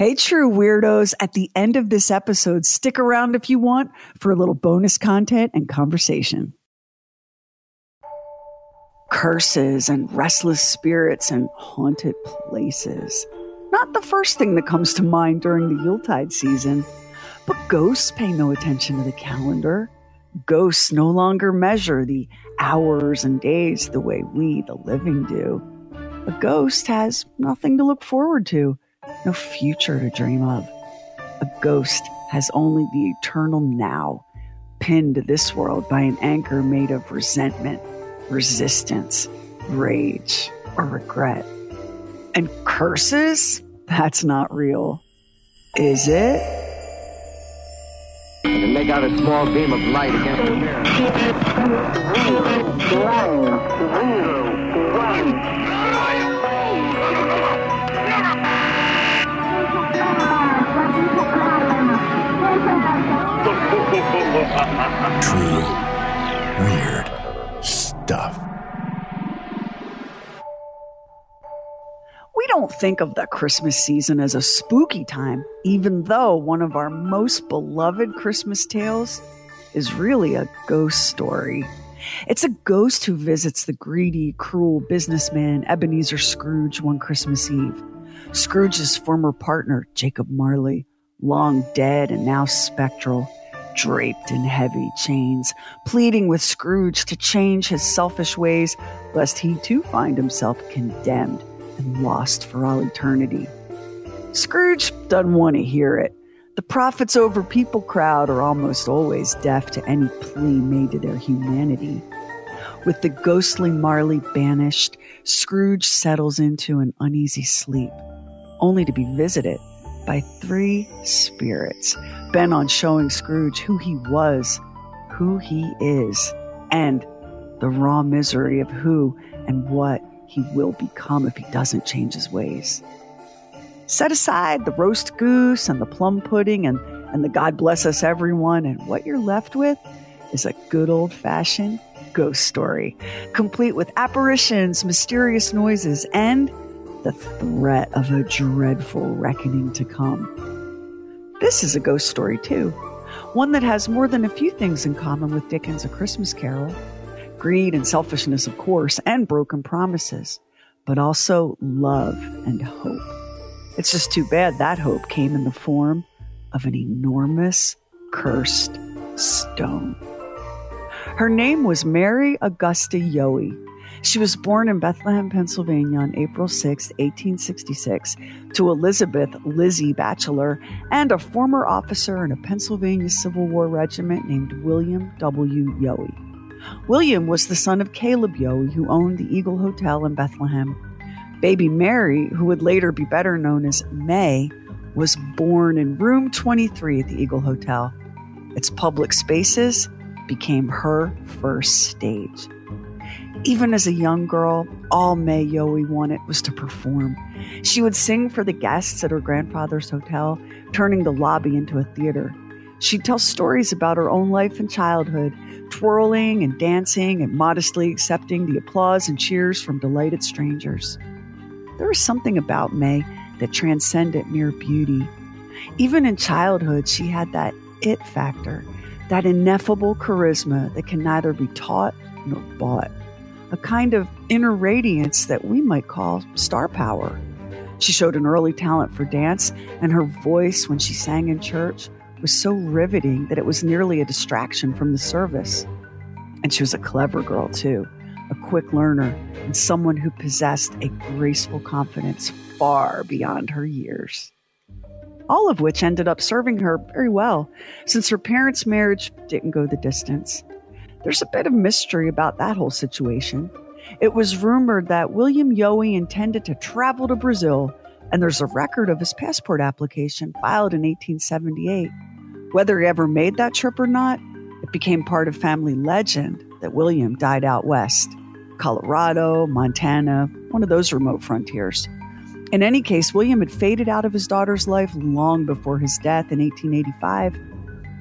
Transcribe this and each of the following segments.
Hey, true weirdos, at the end of this episode, stick around if you want for a little bonus content and conversation. Curses and restless spirits and haunted places. Not the first thing that comes to mind during the Yuletide season, but ghosts pay no attention to the calendar. Ghosts no longer measure the hours and days the way we, the living, do. A ghost has nothing to look forward to no future to dream of. A ghost has only the eternal now, pinned to this world by an anchor made of resentment, resistance, rage, or regret. And curses? That's not real. Is it? And make out a small beam of light against the mirror. Truly weird stuff. We don't think of the Christmas season as a spooky time, even though one of our most beloved Christmas tales is really a ghost story. It's a ghost who visits the greedy, cruel businessman Ebenezer Scrooge one Christmas Eve. Scrooge's former partner, Jacob Marley, long dead and now spectral, draped in heavy chains, pleading with Scrooge to change his selfish ways, lest he too find himself condemned and lost for all eternity. Scrooge doesn't want to hear it. The profits over people crowd are almost always deaf to any plea made to their humanity. With the ghostly Marley banished, Scrooge settles into an uneasy sleep, only to be visited by three spirits bent on showing Scrooge who he was, who he is, and the raw misery of who and what he will become if he doesn't change his ways. Set aside the roast goose and the plum pudding and, and the God bless us everyone, and what you're left with is a good old fashioned ghost story, complete with apparitions, mysterious noises, and the threat of a dreadful reckoning to come. This is a ghost story, too. One that has more than a few things in common with Dickens' A Christmas Carol greed and selfishness, of course, and broken promises, but also love and hope. It's just too bad that hope came in the form of an enormous cursed stone. Her name was Mary Augusta Yohe, she was born in Bethlehem, Pennsylvania on April 6, 1866, to Elizabeth Lizzie Batchelor and a former officer in a Pennsylvania Civil War regiment named William W. Yohe. William was the son of Caleb Yohe, who owned the Eagle Hotel in Bethlehem. Baby Mary, who would later be better known as May, was born in room 23 at the Eagle Hotel. Its public spaces became her first stage. Even as a young girl, all May Yohe wanted was to perform. She would sing for the guests at her grandfather's hotel, turning the lobby into a theater. She'd tell stories about her own life and childhood, twirling and dancing and modestly accepting the applause and cheers from delighted strangers. There was something about May that transcended mere beauty. Even in childhood, she had that it factor, that ineffable charisma that can neither be taught nor bought a kind of inner radiance that we might call star power. She showed an early talent for dance, and her voice when she sang in church was so riveting that it was nearly a distraction from the service. And she was a clever girl, too, a quick learner, and someone who possessed a graceful confidence far beyond her years. All of which ended up serving her very well, since her parents' marriage didn't go the distance. There's a bit of mystery about that whole situation. It was rumored that William Yohe intended to travel to Brazil, and there's a record of his passport application filed in 1878. Whether he ever made that trip or not, it became part of family legend that William died out west Colorado, Montana, one of those remote frontiers. In any case, William had faded out of his daughter's life long before his death in 1885.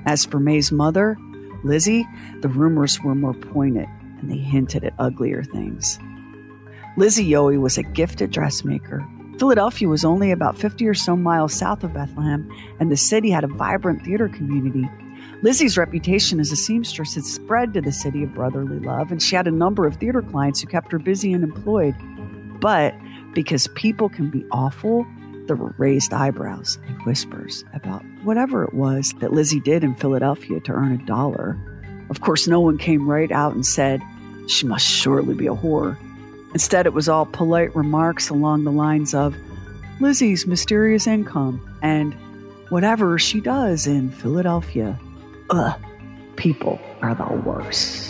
As for May's mother, Lizzie, the rumors were more pointed and they hinted at uglier things. Lizzie Yohe was a gifted dressmaker, Philadelphia was only about 50 or so miles south of Bethlehem, and the city had a vibrant theater community. Lizzie's reputation as a seamstress had spread to the city of brotherly love, and she had a number of theater clients who kept her busy and employed. But because people can be awful, were raised eyebrows and whispers about whatever it was that Lizzie did in Philadelphia to earn a dollar. Of course, no one came right out and said, she must surely be a whore. Instead, it was all polite remarks along the lines of Lizzie's mysterious income and whatever she does in Philadelphia. Ugh, people are the worst.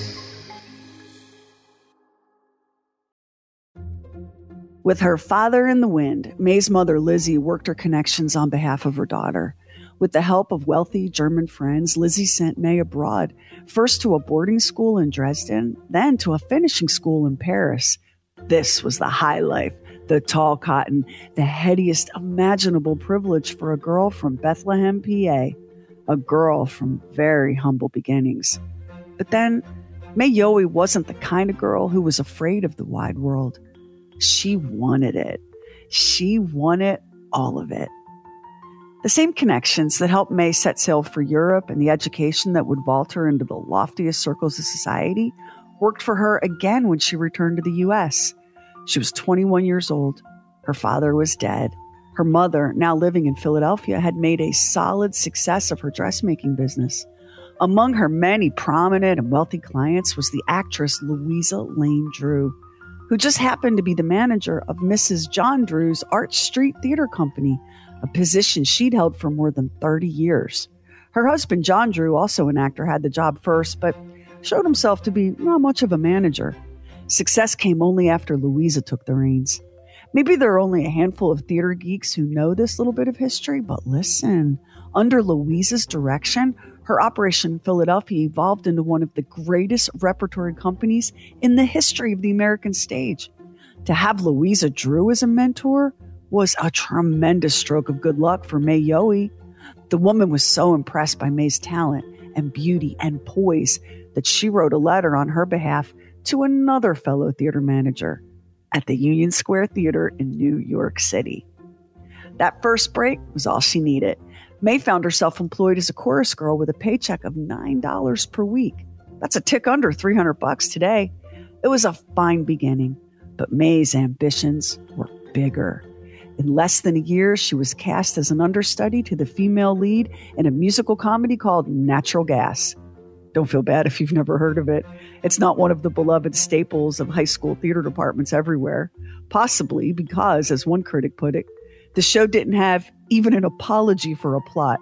With her father in the wind, May's mother Lizzie worked her connections on behalf of her daughter. With the help of wealthy German friends, Lizzie sent May abroad, first to a boarding school in Dresden, then to a finishing school in Paris. This was the high life, the tall cotton, the headiest imaginable privilege for a girl from Bethlehem, PA, a girl from very humble beginnings. But then, May Yohe wasn't the kind of girl who was afraid of the wide world. She wanted it. She wanted all of it. The same connections that helped May set sail for Europe and the education that would vault her into the loftiest circles of society worked for her again when she returned to the U.S. She was 21 years old. Her father was dead. Her mother, now living in Philadelphia, had made a solid success of her dressmaking business. Among her many prominent and wealthy clients was the actress Louisa Lane Drew who just happened to be the manager of Mrs. John Drew's Arch Street Theater Company, a position she'd held for more than 30 years. Her husband, John Drew, also an actor, had the job first, but showed himself to be not much of a manager. Success came only after Louisa took the reins. Maybe there are only a handful of theater geeks who know this little bit of history, but listen. Under Louisa's direction, her operation in Philadelphia evolved into one of the greatest repertory companies in the history of the American stage. To have Louisa Drew as a mentor was a tremendous stroke of good luck for May Yohe. The woman was so impressed by May's talent and beauty and poise that she wrote a letter on her behalf to another fellow theater manager at the Union Square Theater in New York City. That first break was all she needed. May found herself employed as a chorus girl with a paycheck of $9 per week. That's a tick under 300 bucks today. It was a fine beginning, but May's ambitions were bigger. In less than a year, she was cast as an understudy to the female lead in a musical comedy called Natural Gas. Don't feel bad if you've never heard of it. It's not one of the beloved staples of high school theater departments everywhere, possibly because, as one critic put it, the show didn't have even an apology for a plot.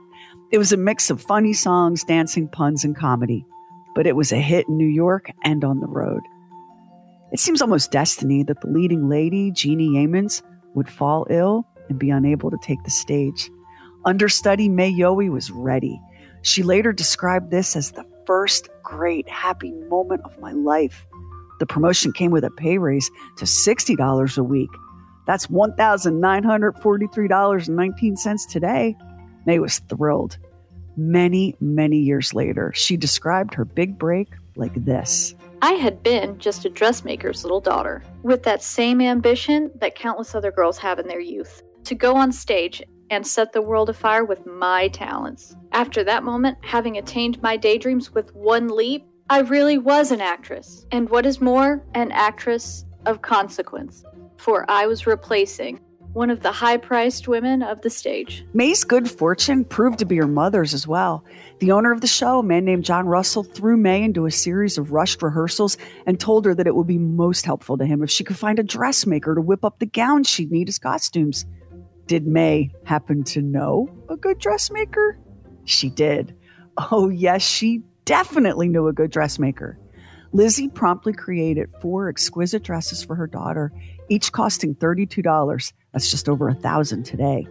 It was a mix of funny songs, dancing, puns, and comedy, but it was a hit in New York and on the road. It seems almost destiny that the leading lady, Jeannie Yeamans, would fall ill and be unable to take the stage. Understudy May Yohe was ready. She later described this as the first great happy moment of my life. The promotion came with a pay raise to $60 a week that's $1,943.19 today. May was thrilled. Many, many years later, she described her big break like this. I had been just a dressmaker's little daughter, with that same ambition that countless other girls have in their youth to go on stage and set the world afire with my talents. After that moment, having attained my daydreams with one leap, I really was an actress. And what is more, an actress of consequence for I was replacing one of the high priced women of the stage. May's good fortune proved to be her mother's as well. The owner of the show, a man named John Russell, threw May into a series of rushed rehearsals and told her that it would be most helpful to him if she could find a dressmaker to whip up the gowns she'd need as costumes. Did May happen to know a good dressmaker? She did. Oh, yes, she definitely knew a good dressmaker. Lizzie promptly created four exquisite dresses for her daughter each costing $32. That's just over a thousand today.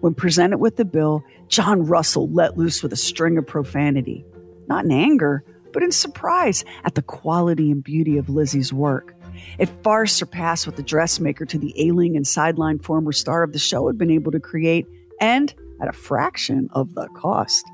When presented with the bill, John Russell let loose with a string of profanity, not in anger, but in surprise at the quality and beauty of Lizzie's work. It far surpassed what the dressmaker to the ailing and sidelined former star of the show had been able to create, and at a fraction of the cost.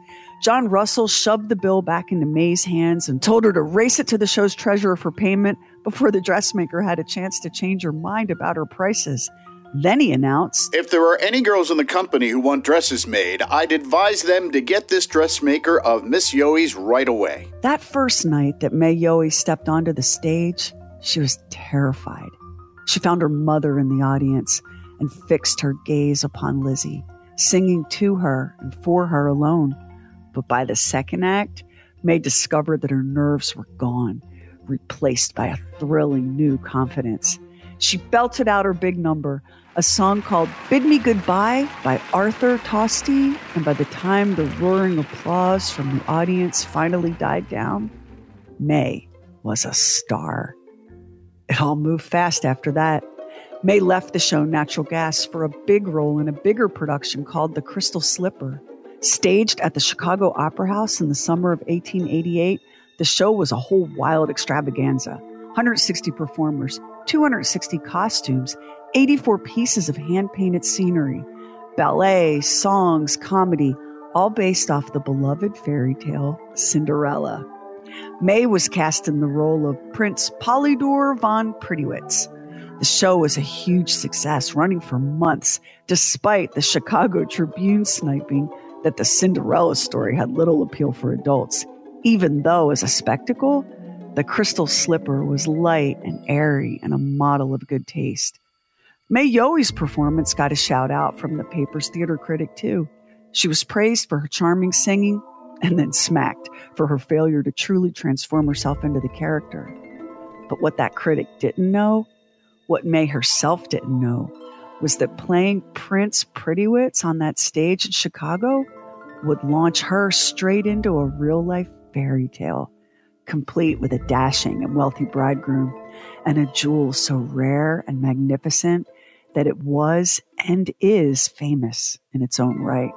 John Russell shoved the bill back into May's hands and told her to race it to the show's treasurer for payment before the dressmaker had a chance to change her mind about her prices. Then he announced If there are any girls in the company who want dresses made, I'd advise them to get this dressmaker of Miss Yohe's right away. that first night that May Yoey stepped onto the stage, she was terrified. She found her mother in the audience and fixed her gaze upon Lizzie, singing to her and for her alone. But by the second act, May discovered that her nerves were gone, replaced by a thrilling new confidence. She belted out her big number, a song called Bid Me Goodbye by Arthur Tosti, and by the time the roaring applause from the audience finally died down, May was a star. It all moved fast after that. May left the show Natural Gas for a big role in a bigger production called The Crystal Slipper. Staged at the Chicago Opera House in the summer of 1888, the show was a whole wild extravaganza 160 performers, 260 costumes, 84 pieces of hand painted scenery, ballet, songs, comedy, all based off the beloved fairy tale Cinderella. May was cast in the role of Prince Polydor von Prettywitz. The show was a huge success, running for months, despite the Chicago Tribune sniping that the Cinderella story had little appeal for adults, even though, as a spectacle, the crystal slipper was light and airy and a model of good taste. May Yohe's performance got a shout out from the paper's theater critic, too. She was praised for her charming singing and then smacked for her failure to truly transform herself into the character. But what that critic didn't know, what May herself didn't know, was that playing Prince Prettywitz on that stage in Chicago would launch her straight into a real life fairy tale, complete with a dashing and wealthy bridegroom and a jewel so rare and magnificent that it was and is famous in its own right.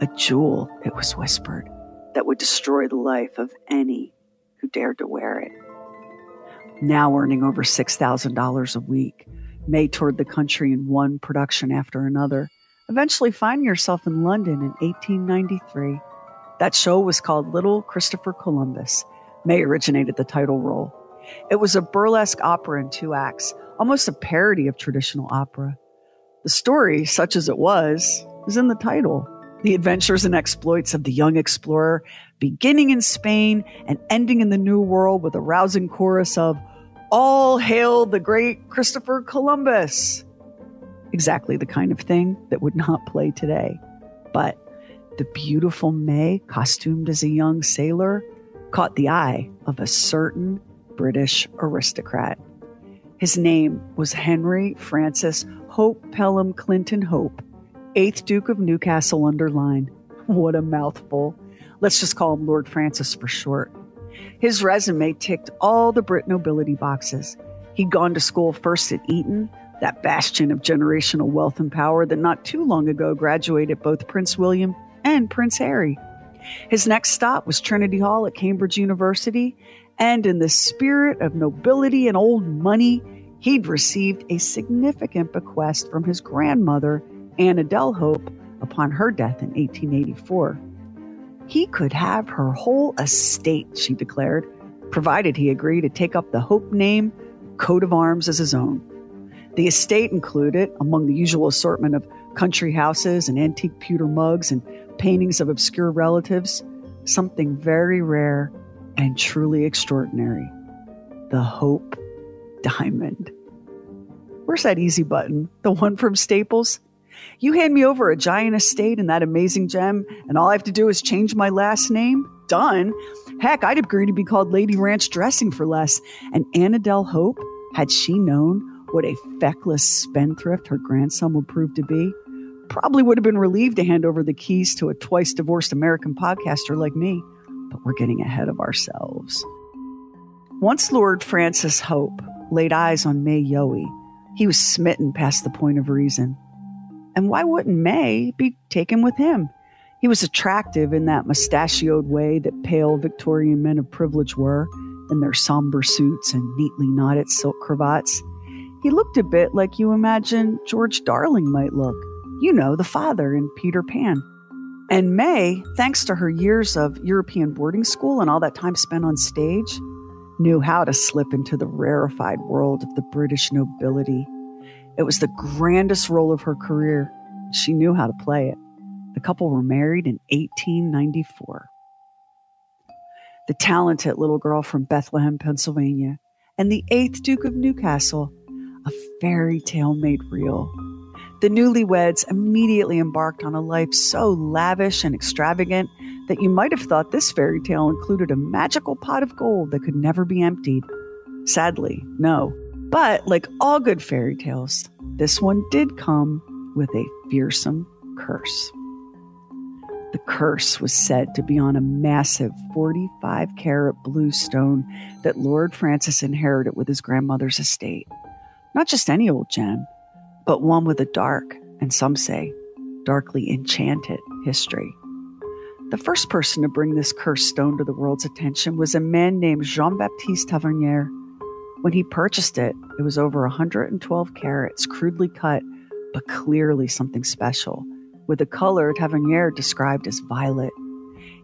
A jewel, it was whispered, that would destroy the life of any who dared to wear it. Now earning over $6,000 a week, May toured the country in one production after another, eventually finding herself in London in 1893. That show was called Little Christopher Columbus. May originated the title role. It was a burlesque opera in two acts, almost a parody of traditional opera. The story, such as it was, was in the title. The adventures and exploits of the young explorer, beginning in Spain and ending in the New World with a rousing chorus of All Hail the Great Christopher Columbus! Exactly the kind of thing that would not play today. But the beautiful May, costumed as a young sailor, caught the eye of a certain British aristocrat. His name was Henry Francis Hope Pelham Clinton Hope, 8th Duke of Newcastle under Lyne. What a mouthful. Let's just call him Lord Francis for short. His resume ticked all the Brit nobility boxes. He'd gone to school first at Eton, that bastion of generational wealth and power that not too long ago graduated both Prince William and Prince Harry. His next stop was Trinity Hall at Cambridge University, and in the spirit of nobility and old money, he'd received a significant bequest from his grandmother, Anne Adele Hope, upon her death in 1884. He could have her whole estate, she declared, provided he agreed to take up the Hope name, coat of arms as his own. The estate included, among the usual assortment of country houses and antique pewter mugs and paintings of obscure relatives, something very rare and truly extraordinary the Hope Diamond. Where's that easy button? The one from Staples? You hand me over a giant estate and that amazing gem, and all I have to do is change my last name? Done. Heck, I'd agree to be called Lady Ranch Dressing for less. And Anne Adele Hope, had she known what a feckless spendthrift her grandson would prove to be, probably would have been relieved to hand over the keys to a twice divorced American podcaster like me. But we're getting ahead of ourselves. Once Lord Francis Hope laid eyes on May Yohe, he was smitten past the point of reason. And why wouldn't May be taken with him? He was attractive in that mustachioed way that pale Victorian men of privilege were, in their somber suits and neatly knotted silk cravats. He looked a bit like you imagine George Darling might look. You know, the father in Peter Pan. And May, thanks to her years of European boarding school and all that time spent on stage, knew how to slip into the rarefied world of the British nobility. It was the grandest role of her career. She knew how to play it. The couple were married in 1894. The talented little girl from Bethlehem, Pennsylvania, and the eighth Duke of Newcastle, a fairy tale made real. The newlyweds immediately embarked on a life so lavish and extravagant that you might have thought this fairy tale included a magical pot of gold that could never be emptied. Sadly, no. But like all good fairy tales, this one did come with a fearsome curse. The curse was said to be on a massive 45 carat blue stone that Lord Francis inherited with his grandmother's estate. Not just any old gem, but one with a dark, and some say, darkly enchanted history. The first person to bring this cursed stone to the world's attention was a man named Jean Baptiste Tavernier. When he purchased it, it was over 112 carats, crudely cut, but clearly something special, with a color Tavernier described as violet.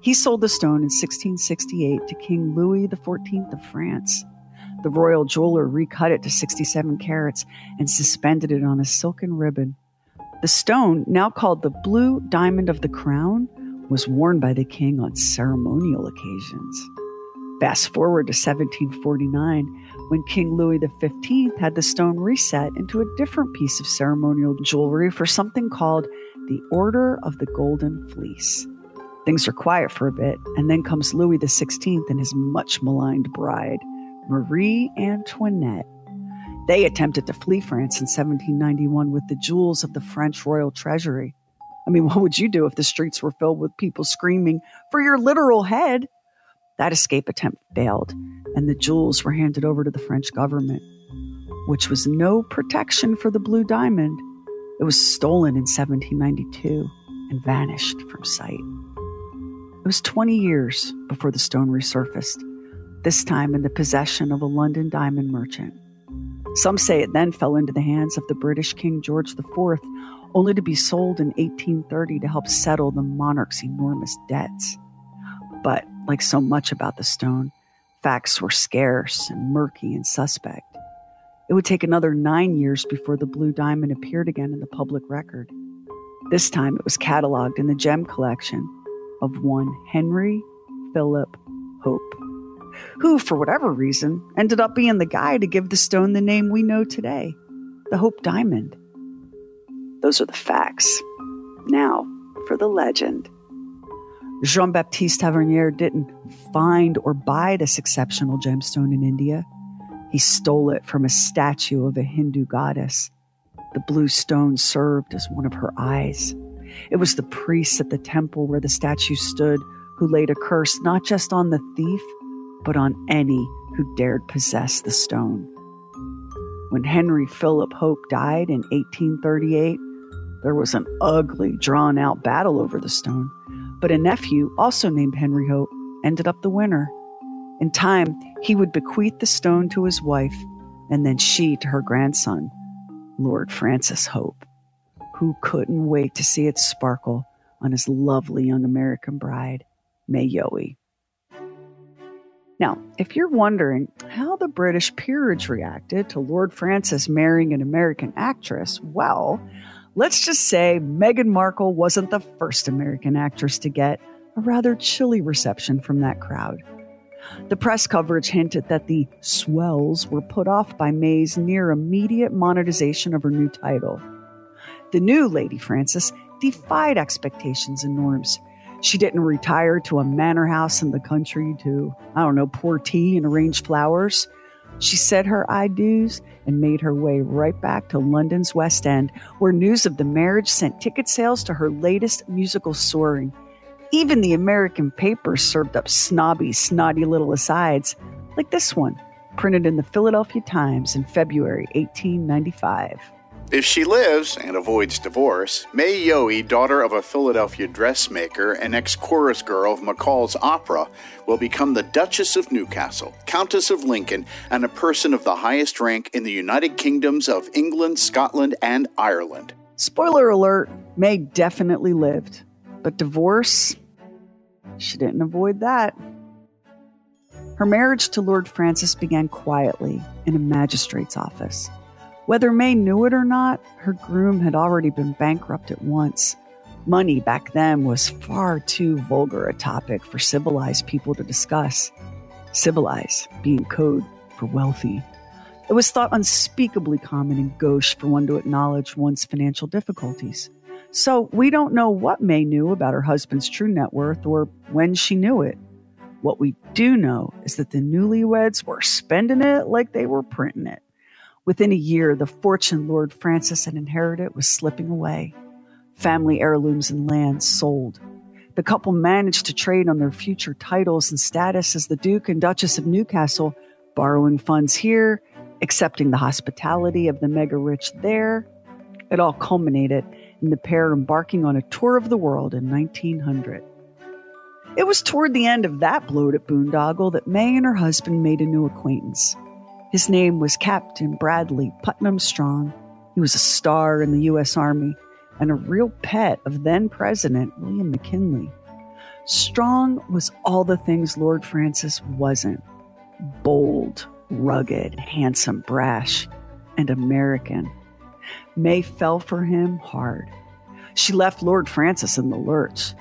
He sold the stone in 1668 to King Louis XIV of France. The royal jeweler recut it to 67 carats and suspended it on a silken ribbon. The stone, now called the Blue Diamond of the Crown, was worn by the king on ceremonial occasions. Fast forward to 1749, when King Louis XV had the stone reset into a different piece of ceremonial jewelry for something called the Order of the Golden Fleece. Things are quiet for a bit, and then comes Louis XVI and his much maligned bride. Marie Antoinette. They attempted to flee France in 1791 with the jewels of the French royal treasury. I mean, what would you do if the streets were filled with people screaming, For your literal head? That escape attempt failed, and the jewels were handed over to the French government, which was no protection for the blue diamond. It was stolen in 1792 and vanished from sight. It was 20 years before the stone resurfaced this time in the possession of a London diamond merchant. Some say it then fell into the hands of the British King George IV, only to be sold in 1830 to help settle the monarch's enormous debts. But, like so much about the stone, facts were scarce and murky and suspect. It would take another nine years before the blue diamond appeared again in the public record. This time it was cataloged in the gem collection of one Henry Philip Hope who, for whatever reason, ended up being the guy to give the stone the name we know today the Hope Diamond. Those are the facts. Now, for the legend. Jean Baptiste Tavernier didn't find or buy this exceptional gemstone in India. He stole it from a statue of a Hindu goddess. The blue stone served as one of her eyes. It was the priests at the temple where the statue stood who laid a curse not just on the thief, but on any who dared possess the stone. When Henry Philip Hope died in 1838, there was an ugly, drawn out battle over the stone, but a nephew, also named Henry Hope, ended up the winner. In time, he would bequeath the stone to his wife, and then she to her grandson, Lord Francis Hope, who couldn't wait to see it sparkle on his lovely young American bride, May Yohe. Now, if you're wondering how the British peerage reacted to Lord Francis marrying an American actress, well, let's just say Meghan Markle wasn't the first American actress to get a rather chilly reception from that crowd. The press coverage hinted that the swells were put off by May's near immediate monetization of her new title. The new Lady Francis defied expectations and norms she didn't retire to a manor house in the country to, I don't know, pour tea and arrange flowers. She said her I do's and made her way right back to London's West End, where news of the marriage sent ticket sales to her latest musical soaring. Even the American papers served up snobby, snotty little asides, like this one, printed in the Philadelphia Times in February 1895. If she lives and avoids divorce, May Yohe, daughter of a Philadelphia dressmaker and ex chorus girl of McCall's opera, will become the Duchess of Newcastle, Countess of Lincoln, and a person of the highest rank in the United Kingdoms of England, Scotland, and Ireland. Spoiler alert May definitely lived, but divorce, she didn't avoid that. Her marriage to Lord Francis began quietly in a magistrate's office. Whether May knew it or not, her groom had already been bankrupted once. Money back then was far too vulgar a topic for civilized people to discuss. Civilized being code for wealthy. It was thought unspeakably common and gauche for one to acknowledge one's financial difficulties. So we don't know what May knew about her husband's true net worth or when she knew it. What we do know is that the newlyweds were spending it like they were printing it. Within a year, the fortune Lord Francis had inherited was slipping away. Family heirlooms and land sold. The couple managed to trade on their future titles and status as the Duke and Duchess of Newcastle, borrowing funds here, accepting the hospitality of the mega rich there. It all culminated in the pair embarking on a tour of the world in 1900. It was toward the end of that bloated boondoggle that May and her husband made a new acquaintance. His name was Captain Bradley Putnam Strong. He was a star in the U.S. Army and a real pet of then President William McKinley. Strong was all the things Lord Francis wasn't bold, rugged, handsome, brash, and American. May fell for him hard. She left Lord Francis in the lurch.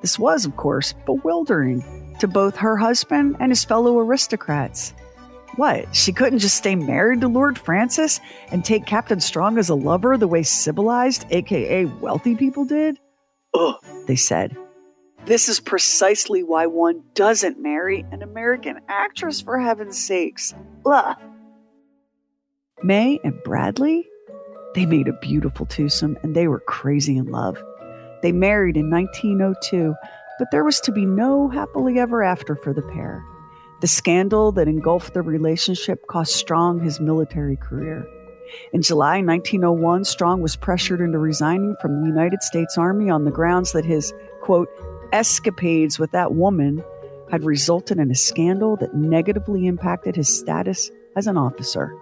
This was, of course, bewildering to both her husband and his fellow aristocrats. What? She couldn't just stay married to Lord Francis and take Captain Strong as a lover the way civilized, aka wealthy people did? Ugh, they said. This is precisely why one doesn't marry an American actress, for heaven's sakes. Ugh. May and Bradley? They made a beautiful twosome and they were crazy in love. They married in 1902, but there was to be no happily ever after for the pair. The scandal that engulfed their relationship cost Strong his military career. In July 1901, Strong was pressured into resigning from the United States Army on the grounds that his, quote, escapades with that woman had resulted in a scandal that negatively impacted his status as an officer.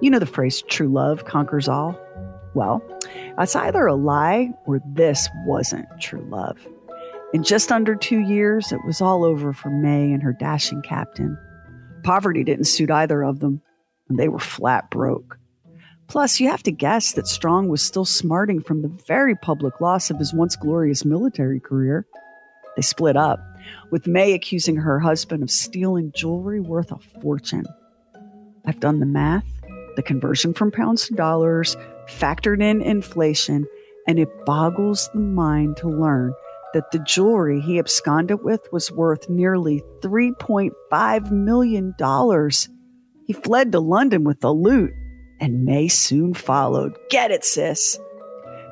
You know the phrase true love conquers all? Well, it's either a lie or this wasn't true love. In just under two years, it was all over for May and her dashing captain. Poverty didn't suit either of them, and they were flat broke. Plus, you have to guess that Strong was still smarting from the very public loss of his once glorious military career. They split up, with May accusing her husband of stealing jewelry worth a fortune. I've done the math, the conversion from pounds to dollars, factored in inflation, and it boggles the mind to learn that the jewelry he absconded with was worth nearly $3.5 million. He fled to London with the loot, and May soon followed. Get it, sis.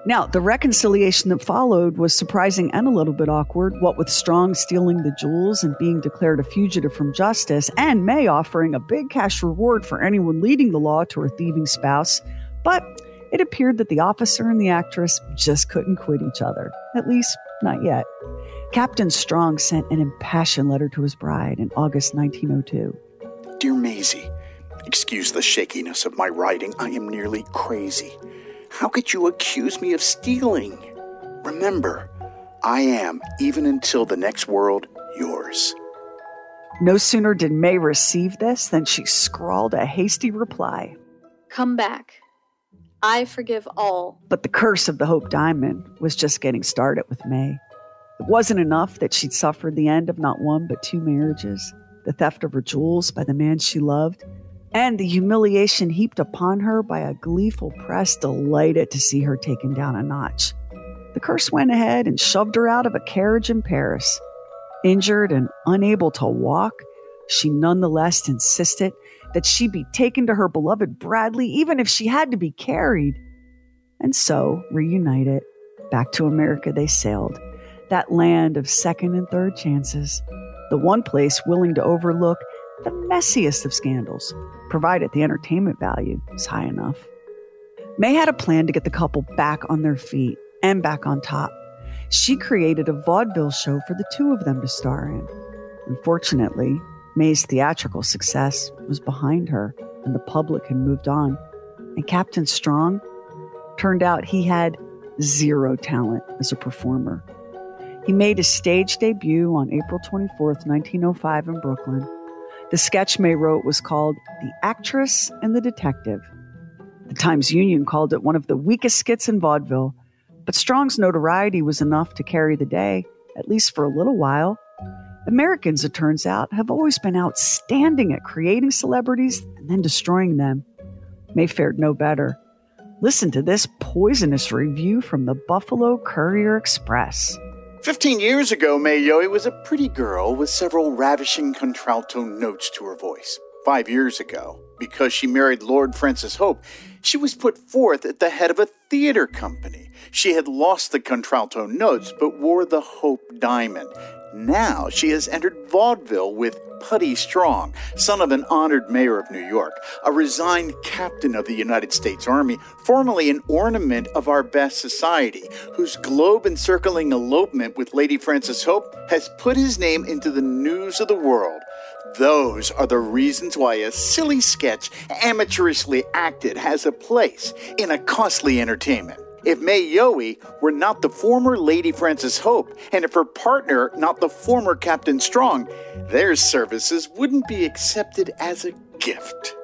Now, the reconciliation that followed was surprising and a little bit awkward, what with Strong stealing the jewels and being declared a fugitive from justice, and May offering a big cash reward for anyone leading the law to her thieving spouse. But it appeared that the officer and the actress just couldn't quit each other, at least not yet. Captain Strong sent an impassioned letter to his bride in August 1902. Dear Maisie, excuse the shakiness of my writing. I am nearly crazy. How could you accuse me of stealing? Remember, I am, even until the next world, yours. No sooner did May receive this than she scrawled a hasty reply. Come back. I forgive all. But the curse of the Hope Diamond was just getting started with May. It wasn't enough that she'd suffered the end of not one but two marriages, the theft of her jewels by the man she loved, and the humiliation heaped upon her by a gleeful press delighted to see her taken down a notch. The curse went ahead and shoved her out of a carriage in Paris. Injured and unable to walk, she nonetheless insisted that she be taken to her beloved Bradley, even if she had to be carried. And so, reunited, back to America they sailed, that land of second and third chances, the one place willing to overlook the messiest of scandals, provided the entertainment value is high enough. May had a plan to get the couple back on their feet and back on top. She created a vaudeville show for the two of them to star in. Unfortunately, May's theatrical success was behind her, and the public had moved on. And Captain Strong turned out he had zero talent as a performer. He made his stage debut on April 24th, 1905, in Brooklyn. The sketch May wrote was called The Actress and the Detective. The Times Union called it one of the weakest skits in vaudeville, but Strong's notoriety was enough to carry the day, at least for a little while. Americans, it turns out, have always been outstanding at creating celebrities and then destroying them. May fared no better. Listen to this poisonous review from the Buffalo Courier Express. Fifteen years ago, May Yohe was a pretty girl with several ravishing contralto notes to her voice. Five years ago, because she married Lord Francis Hope, she was put forth at the head of a theater company. She had lost the contralto notes but wore the Hope diamond. Now she has entered vaudeville with Putty Strong, son of an honored mayor of New York, a resigned captain of the United States Army, formerly an ornament of our best society, whose globe encircling elopement with Lady Francis Hope has put his name into the news of the world. Those are the reasons why a silly sketch, amateurishly acted, has a place in a costly entertainment. If May Yohe were not the former Lady Francis Hope, and if her partner not the former Captain Strong, their services wouldn't be accepted as a gift.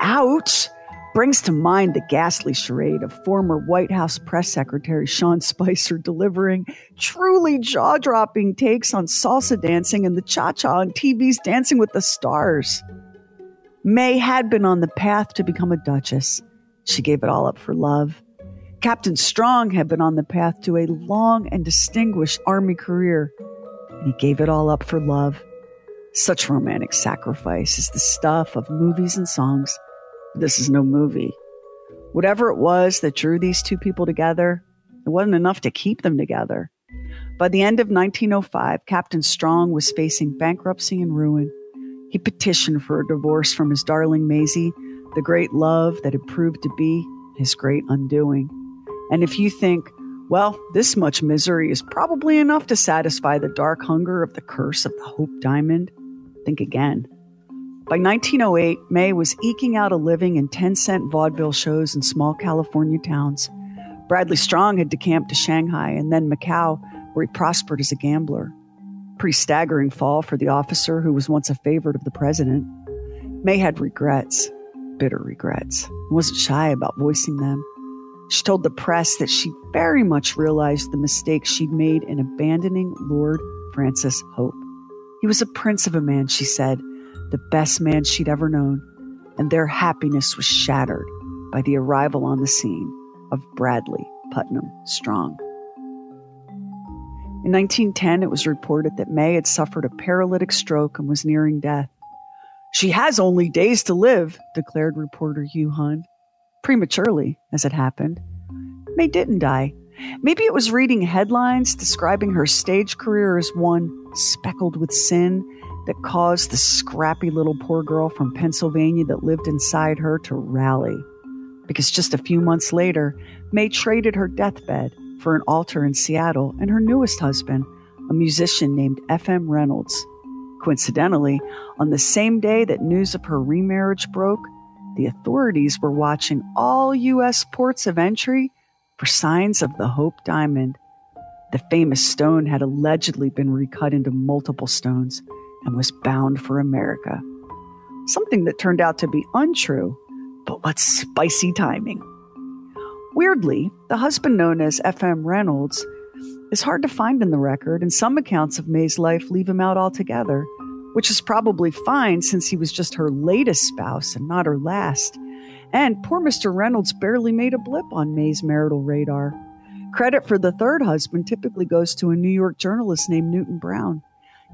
Ouch! Brings to mind the ghastly charade of former White House press secretary Sean Spicer delivering truly jaw dropping takes on salsa dancing and the cha cha on TV's Dancing with the Stars. May had been on the path to become a duchess. She gave it all up for love. Captain Strong had been on the path to a long and distinguished Army career, and he gave it all up for love. Such romantic sacrifice is the stuff of movies and songs. This is no movie. Whatever it was that drew these two people together, it wasn't enough to keep them together. By the end of 1905, Captain Strong was facing bankruptcy and ruin. He petitioned for a divorce from his darling Maisie, the great love that had proved to be his great undoing. And if you think, well, this much misery is probably enough to satisfy the dark hunger of the curse of the Hope Diamond, think again. By 1908, May was eking out a living in 10 cent vaudeville shows in small California towns. Bradley Strong had decamped to Shanghai and then Macau, where he prospered as a gambler. Pretty staggering fall for the officer who was once a favorite of the president. May had regrets, bitter regrets, and wasn't shy about voicing them. She told the press that she very much realized the mistake she'd made in abandoning Lord Francis Hope. He was a prince of a man, she said, the best man she'd ever known, and their happiness was shattered by the arrival on the scene of Bradley Putnam Strong. In 1910, it was reported that May had suffered a paralytic stroke and was nearing death. She has only days to live, declared reporter Hugh Hunn prematurely, as it happened. May didn't die. Maybe it was reading headlines describing her stage career as one speckled with sin that caused the scrappy little poor girl from Pennsylvania that lived inside her to rally. Because just a few months later, May traded her deathbed for an altar in Seattle and her newest husband, a musician named F.M. Reynolds. Coincidentally, on the same day that news of her remarriage broke, the authorities were watching all U.S. ports of entry for signs of the Hope Diamond. The famous stone had allegedly been recut into multiple stones and was bound for America. Something that turned out to be untrue, but what spicy timing. Weirdly, the husband known as F.M. Reynolds is hard to find in the record, and some accounts of May's life leave him out altogether which is probably fine since he was just her latest spouse and not her last. And poor Mr. Reynolds barely made a blip on May's marital radar. Credit for the third husband typically goes to a New York journalist named Newton Brown.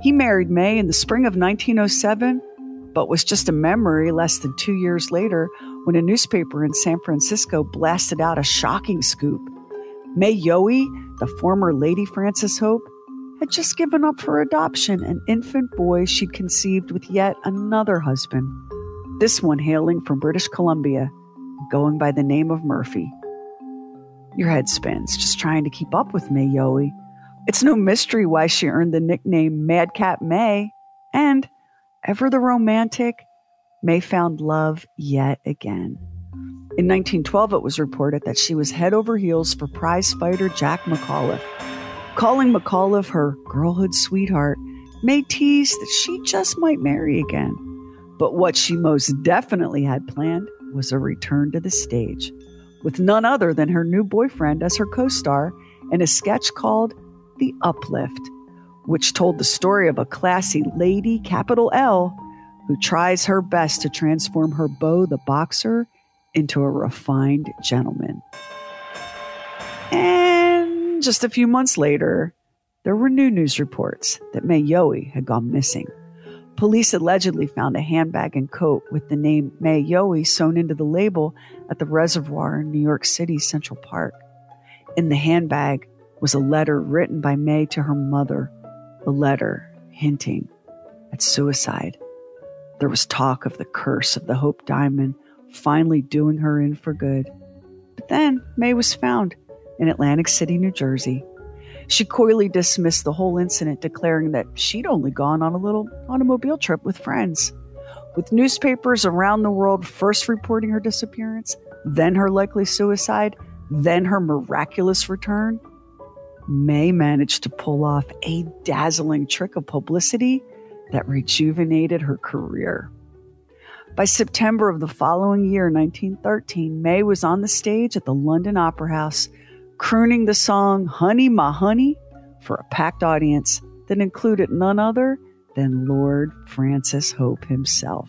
He married May in the spring of 1907, but was just a memory less than two years later when a newspaper in San Francisco blasted out a shocking scoop. May Yohe, the former Lady Francis Hope, had just given up for adoption an infant boy she'd conceived with yet another husband, this one hailing from British Columbia, going by the name of Murphy. Your head spins just trying to keep up with May Yohe. It's no mystery why she earned the nickname Madcap May, and, ever the romantic, May found love yet again. In 1912, it was reported that she was head over heels for prize fighter Jack McAuliffe Calling McAuliffe her girlhood sweetheart May teased that she just might marry again. But what she most definitely had planned was a return to the stage. with none other than her new boyfriend as her co star in a sketch called The Uplift, which told the story of a classy lady, capital L, who tries her best to transform her beau, the boxer, into a refined gentleman. And just a few months later, there were new news reports that May Yohe had gone missing. Police allegedly found a handbag and coat with the name May Yohe sewn into the label at the reservoir in New York City's Central Park. In the handbag was a letter written by May to her mother, a letter hinting at suicide. There was talk of the curse of the Hope Diamond finally doing her in for good. But then May was found in Atlantic City, New Jersey. She coyly dismissed the whole incident, declaring that she'd only gone on a little automobile trip with friends. With newspapers around the world first reporting her disappearance, then her likely suicide, then her miraculous return, May managed to pull off a dazzling trick of publicity that rejuvenated her career. By September of the following year, 1913, May was on the stage at the London Opera House, crooning the song Honey My Honey for a packed audience that included none other than Lord Francis Hope himself.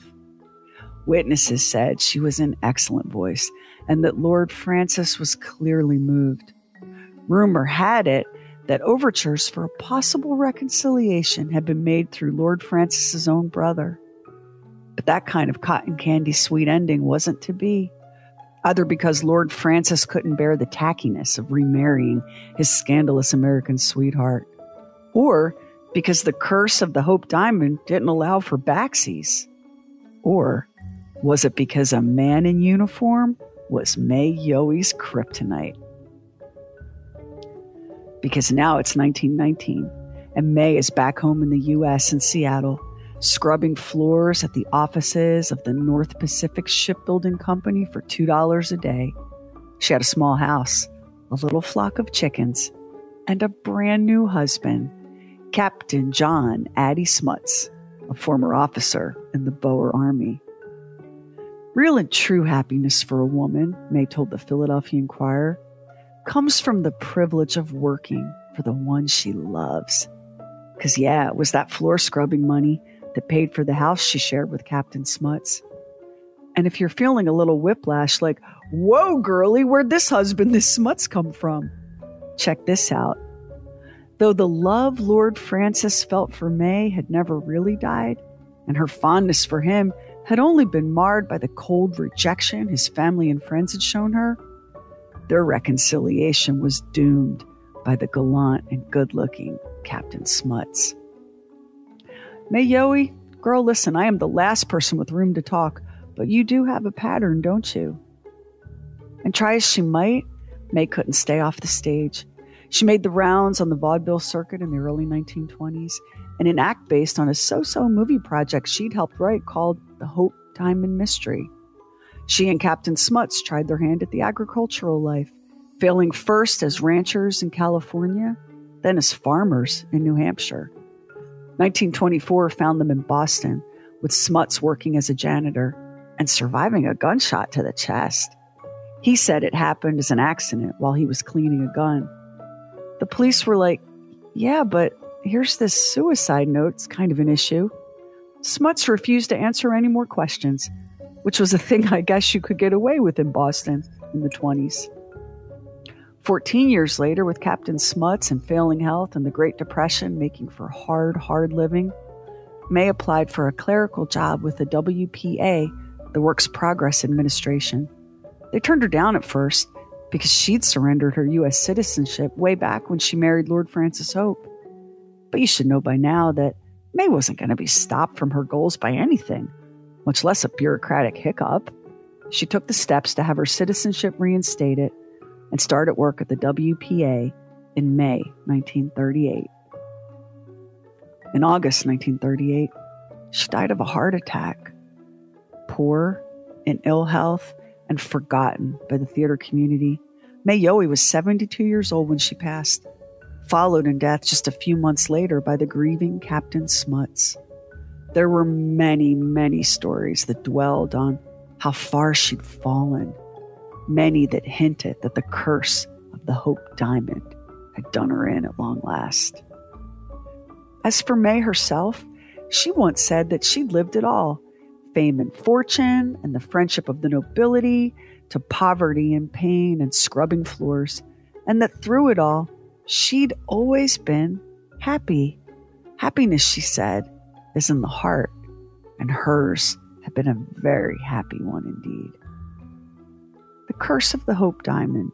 Witnesses said she was in excellent voice and that Lord Francis was clearly moved. Rumor had it that overtures for a possible reconciliation had been made through Lord Francis's own brother. But that kind of cotton candy sweet ending wasn't to be, either because Lord Francis couldn't bear the tackiness of remarrying his scandalous American sweetheart, or because the curse of the Hope Diamond didn't allow for backsies, or was it because a man in uniform was May Yohe's kryptonite? Because now it's 1919, and May is back home in the U.S. in Seattle scrubbing floors at the offices of the North Pacific Shipbuilding Company for $2 a day. She had a small house, a little flock of chickens, and a brand new husband, Captain John Addie Smuts, a former officer in the Boer Army. Real and true happiness for a woman, May told the Philadelphia Inquirer, comes from the privilege of working for the one she loves. Because, yeah, it was that floor scrubbing money that paid for the house she shared with Captain Smuts. And if you're feeling a little whiplash, like, whoa, girlie, where'd this husband, this Smuts, come from? Check this out. Though the love Lord Francis felt for May had never really died, and her fondness for him had only been marred by the cold rejection his family and friends had shown her, their reconciliation was doomed by the gallant and good looking Captain Smuts. May Yohe, girl, listen, I am the last person with room to talk, but you do have a pattern, don't you? And try as she might, May couldn't stay off the stage. She made the rounds on the vaudeville circuit in the early 1920s, and an act based on a so so movie project she'd helped write called The Hope Diamond Mystery. She and Captain Smuts tried their hand at the agricultural life, failing first as ranchers in California, then as farmers in New Hampshire. 1924 found them in Boston, with Smuts working as a janitor and surviving a gunshot to the chest. He said it happened as an accident while he was cleaning a gun. The police were like, Yeah, but here's this suicide note. It's kind of an issue. Smuts refused to answer any more questions, which was a thing I guess you could get away with in Boston in the 20s. 14 years later, with Captain Smuts and failing health and the Great Depression making for hard, hard living, May applied for a clerical job with the WPA, the Works Progress Administration. They turned her down at first because she'd surrendered her U.S. citizenship way back when she married Lord Francis Hope. But you should know by now that May wasn't going to be stopped from her goals by anything, much less a bureaucratic hiccup. She took the steps to have her citizenship reinstated and started work at the WPA in May 1938. In August 1938, she died of a heart attack. Poor, in ill health, and forgotten by the theater community, May Yohe was 72 years old when she passed, followed in death just a few months later by the grieving Captain Smuts. There were many, many stories that dwelled on how far she'd fallen many that hinted that the curse of the Hope Diamond had done her in at long last. As for May herself, she once said that she'd lived it all fame and fortune, and the friendship of the nobility, to poverty and pain and scrubbing floors, and that through it all, she'd always been happy. Happiness, she said, is in the heart, and hers had been a very happy one indeed. The curse of the Hope Diamond.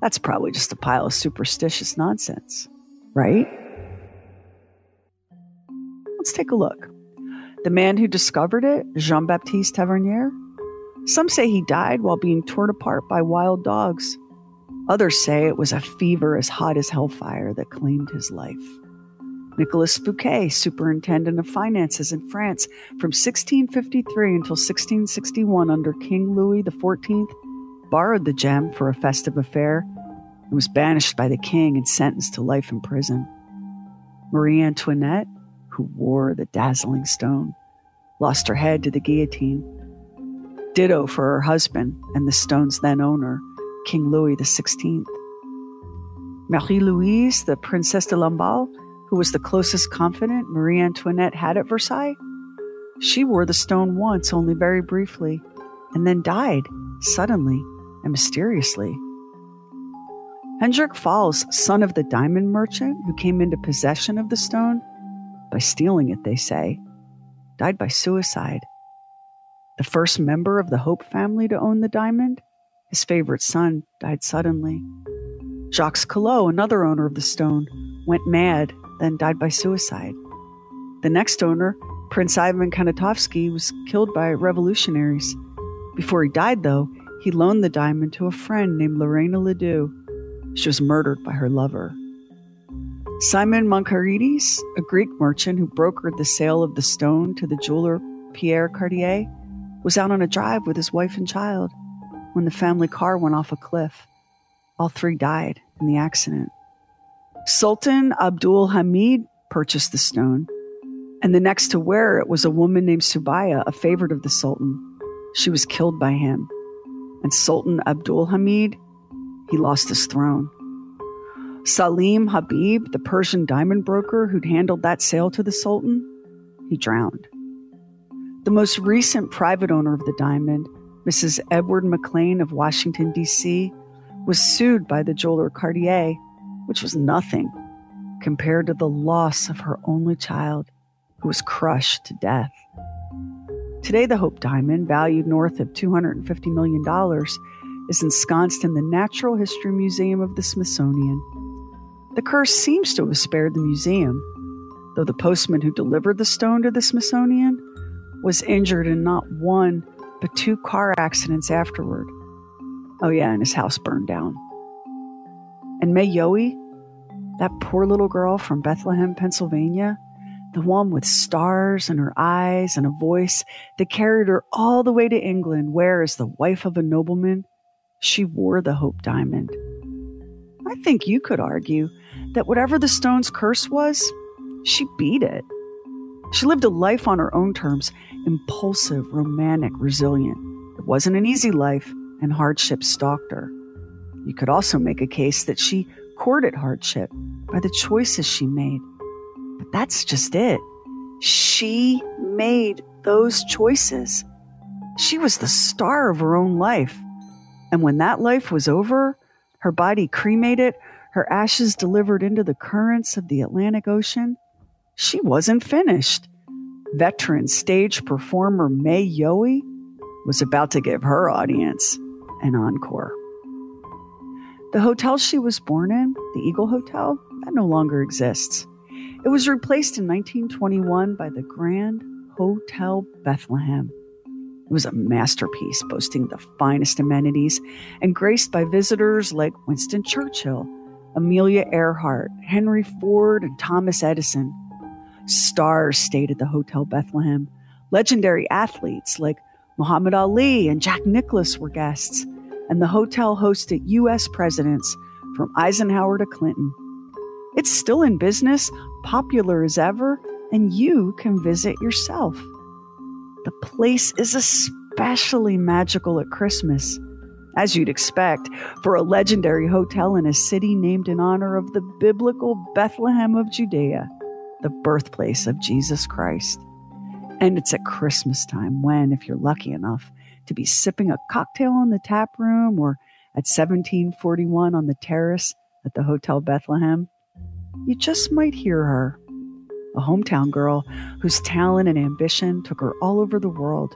That's probably just a pile of superstitious nonsense, right? Let's take a look. The man who discovered it, Jean Baptiste Tavernier, some say he died while being torn apart by wild dogs. Others say it was a fever as hot as hellfire that claimed his life. Nicolas Fouquet, superintendent of finances in France from 1653 until 1661 under King Louis XIV, borrowed the gem for a festive affair and was banished by the king and sentenced to life in prison. Marie Antoinette, who wore the dazzling stone, lost her head to the guillotine. Ditto for her husband and the stone's then owner, King Louis XVI. Marie Louise, the Princesse de Lamballe, who was the closest confidant Marie Antoinette had at Versailles? She wore the stone once, only very briefly, and then died suddenly and mysteriously. Hendrik Fals, son of the diamond merchant who came into possession of the stone, by stealing it, they say, died by suicide. The first member of the Hope family to own the diamond, his favorite son, died suddenly. Jacques Collot, another owner of the stone, went mad then died by suicide. The next owner, Prince Ivan Kanatovsky, was killed by revolutionaries. Before he died, though, he loaned the diamond to a friend named Lorena Ledoux. She was murdered by her lover. Simon Montcarides, a Greek merchant who brokered the sale of the stone to the jeweler Pierre Cartier, was out on a drive with his wife and child when the family car went off a cliff. All three died in the accident. Sultan Abdul Hamid purchased the stone, and the next to wear it was a woman named Subaya, a favorite of the Sultan. She was killed by him. And Sultan Abdul Hamid, he lost his throne. Salim Habib, the Persian diamond broker who'd handled that sale to the Sultan, he drowned. The most recent private owner of the diamond, Mrs. Edward McLean of Washington, D.C., was sued by the jeweler Cartier which was nothing compared to the loss of her only child who was crushed to death. Today, the Hope Diamond, valued north of $250 million, is ensconced in the Natural History Museum of the Smithsonian. The curse seems to have spared the museum, though the postman who delivered the stone to the Smithsonian was injured in not one, but two car accidents afterward. Oh, yeah, and his house burned down. And May Yohe, that poor little girl from Bethlehem, Pennsylvania, the one with stars in her eyes and a voice that carried her all the way to England, where, as the wife of a nobleman, she wore the Hope Diamond. I think you could argue that whatever the stone's curse was, she beat it. She lived a life on her own terms, impulsive, romantic, resilient. It wasn't an easy life, and hardship stalked her. You could also make a case that she courted hardship by the choices she made. But that's just it. She made those choices. She was the star of her own life. And when that life was over, her body cremated, her ashes delivered into the currents of the Atlantic Ocean, she wasn't finished. Veteran stage performer May Yohe was about to give her audience an encore. The hotel she was born in, the Eagle Hotel, that no longer exists. It was replaced in 1921 by the Grand Hotel Bethlehem. It was a masterpiece boasting the finest amenities and graced by visitors like Winston Churchill, Amelia Earhart, Henry Ford, and Thomas Edison. Stars stayed at the Hotel Bethlehem. Legendary athletes like Muhammad Ali and Jack Nicklaus were guests and the hotel hosted U.S. presidents from Eisenhower to Clinton. It's still in business, popular as ever, and you can visit yourself. The place is especially magical at Christmas, as you'd expect, for a legendary hotel in a city named in honor of the biblical Bethlehem of Judea, the birthplace of Jesus Christ. And it's at Christmas time when, if you're lucky enough to be sipping a cocktail in the tap room or at 1741 on the terrace at the Hotel Bethlehem, you just might hear her. A hometown girl whose talent and ambition took her all over the world,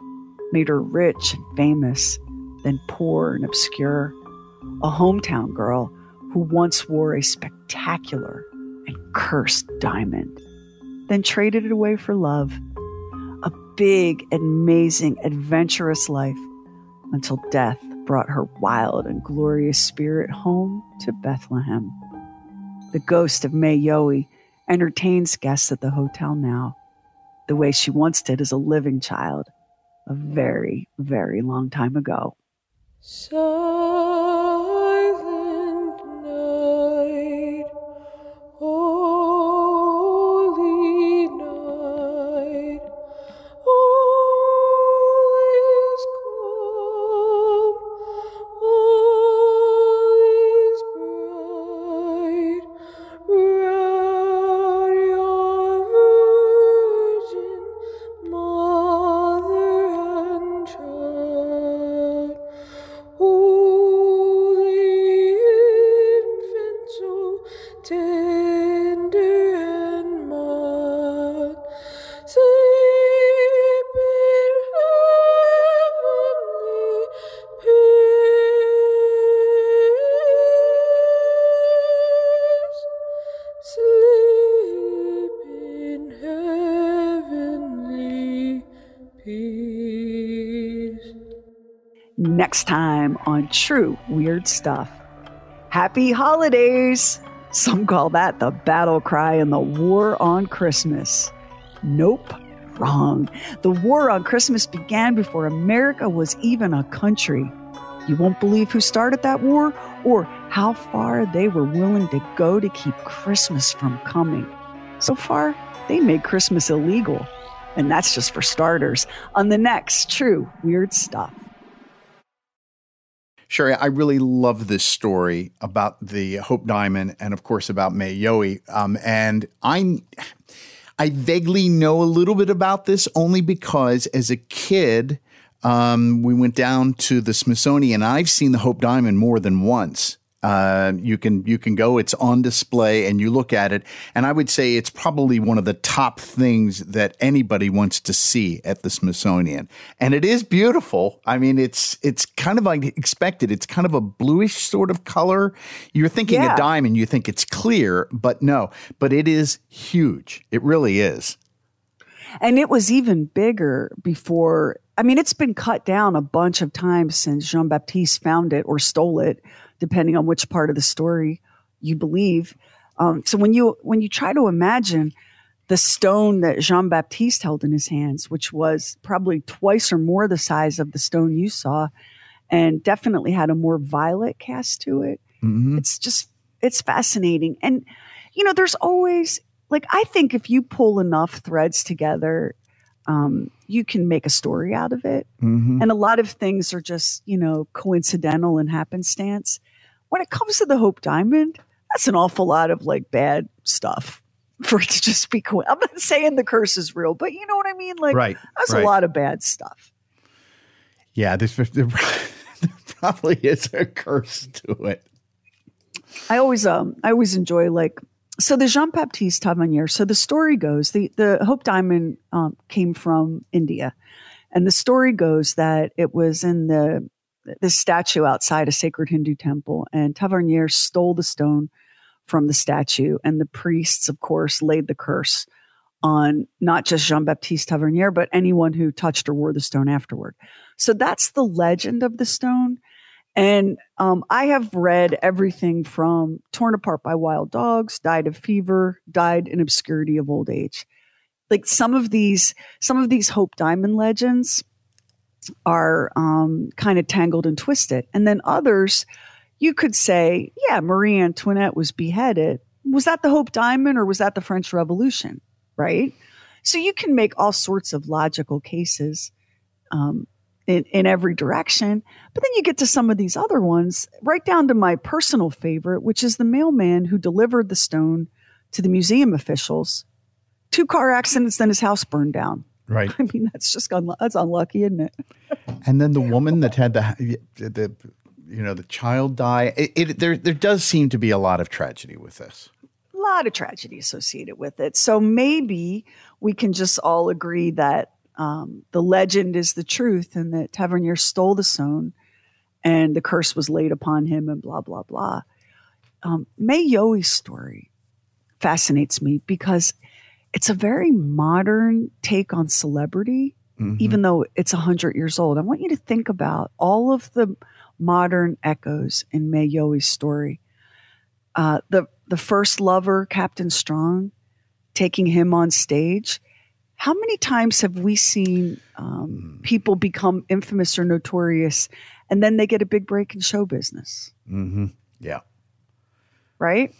made her rich and famous, then poor and obscure. A hometown girl who once wore a spectacular and cursed diamond, then traded it away for love. A big, amazing, adventurous life until death brought her wild and glorious spirit home to Bethlehem. The ghost of May Yohe entertains guests at the hotel now, the way she once did as a living child, a very, very long time ago. So next time on True Weird Stuff. Happy holidays! Some call that the battle cry in the War on Christmas. Nope, wrong. The War on Christmas began before America was even a country. You won't believe who started that war or how far they were willing to go to keep Christmas from coming. So far, they made Christmas illegal. And that's just for starters. On the next True Weird Stuff. Sherry, I really love this story about the Hope Diamond and, of course, about May Yohe. Um, and I, I vaguely know a little bit about this only because as a kid, um, we went down to the Smithsonian. I've seen the Hope Diamond more than once. Uh, you can you can go. It's on display, and you look at it. And I would say it's probably one of the top things that anybody wants to see at the Smithsonian. And it is beautiful. I mean, it's it's kind of like expected. It's kind of a bluish sort of color. You're thinking yeah. a diamond. You think it's clear, but no. But it is huge. It really is. And it was even bigger before. I mean, it's been cut down a bunch of times since Jean Baptiste found it or stole it depending on which part of the story you believe. Um, so when you when you try to imagine the stone that Jean Baptiste held in his hands, which was probably twice or more the size of the stone you saw, and definitely had a more violet cast to it. Mm-hmm. It's just it's fascinating, and you know, there's always like I think if you pull enough threads together, um, you can make a story out of it. Mm-hmm. And a lot of things are just you know coincidental and happenstance when it comes to the Hope Diamond, that's an awful lot of like bad stuff for it to just be cool. I'm not saying the curse is real, but you know what I mean? Like, right, that's right. a lot of bad stuff. Yeah, there, there probably is a curse to it. I always, um, I always enjoy like so the Jean Baptiste Tavernier. So the story goes the the Hope Diamond um, came from India, and the story goes that it was in the this statue outside a sacred Hindu temple, and Tavernier stole the stone from the statue, and the priests, of course, laid the curse on not just Jean Baptiste Tavernier, but anyone who touched or wore the stone afterward. So that's the legend of the stone. And um, I have read everything from torn apart by wild dogs, died of fever, died in obscurity of old age. Like some of these, some of these Hope Diamond legends are um, kind of tangled and twisted. And then others, you could say, yeah, Marie Antoinette was beheaded. Was that the Hope Diamond or was that the French Revolution? Right. So you can make all sorts of logical cases. Um, in, in every direction. But then you get to some of these other ones, right down to my personal favorite, which is the mailman who delivered the stone to the museum officials. Two car accidents, then his house burned down. Right. I mean, that's just unlu- that's unlucky, isn't it? And then the woman that had the the you know the child die. It, it there there does seem to be a lot of tragedy with this. A lot of tragedy associated with it. So maybe we can just all agree that um, the legend is the truth and that Tavernier stole the stone and the curse was laid upon him and blah, blah, blah. Um, May Yohe's story fascinates me because it's a very modern take on celebrity, even though it's 100 years old. I want you to think about all of the modern echoes in May Yohe's story. Uh, the, the first lover, Captain Strong, taking him on stage. How many times have we seen um, people become infamous or notorious and then they get a big break in show business? Mm-hmm. Yeah. right?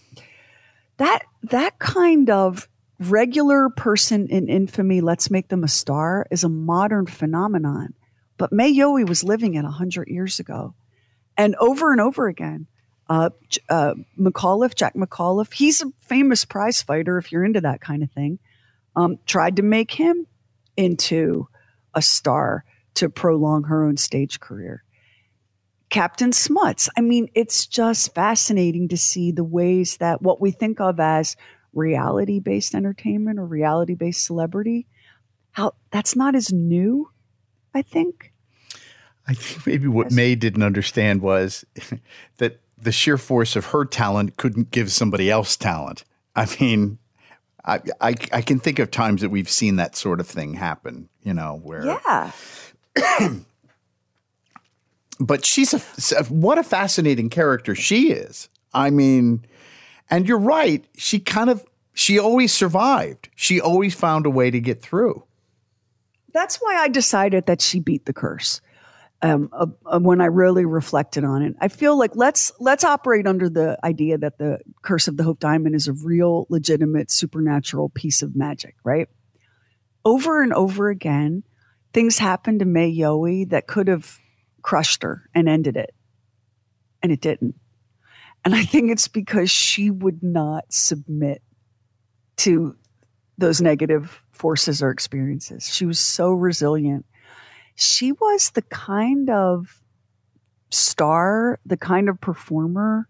That that kind of regular person in infamy, let's make them a star, is a modern phenomenon. But May Yohe was living it hundred years ago, and over and over again. Uh, uh, McAuliffe, Jack McAuliffe, he's a famous prize fighter. If you're into that kind of thing, um, tried to make him into a star to prolong her own stage career. Captain Smuts. I mean, it's just fascinating to see the ways that what we think of as reality based entertainment or reality based celebrity, how that's not as new, I think. I think maybe what May didn't understand was that the sheer force of her talent couldn't give somebody else talent. I mean, I, I I can think of times that we've seen that sort of thing happen. You know, where Yeah. but she's a what a fascinating character she is. I mean, and you're right. She kind of she always survived. She always found a way to get through. That's why I decided that she beat the curse. Um, uh, uh, when I really reflected on it, I feel like let's let's operate under the idea that the curse of the Hope Diamond is a real, legitimate, supernatural piece of magic, right? Over and over again, things happened to May Yohe that could have crushed her and ended it, and it didn't. And I think it's because she would not submit to those negative forces or experiences. She was so resilient. She was the kind of star, the kind of performer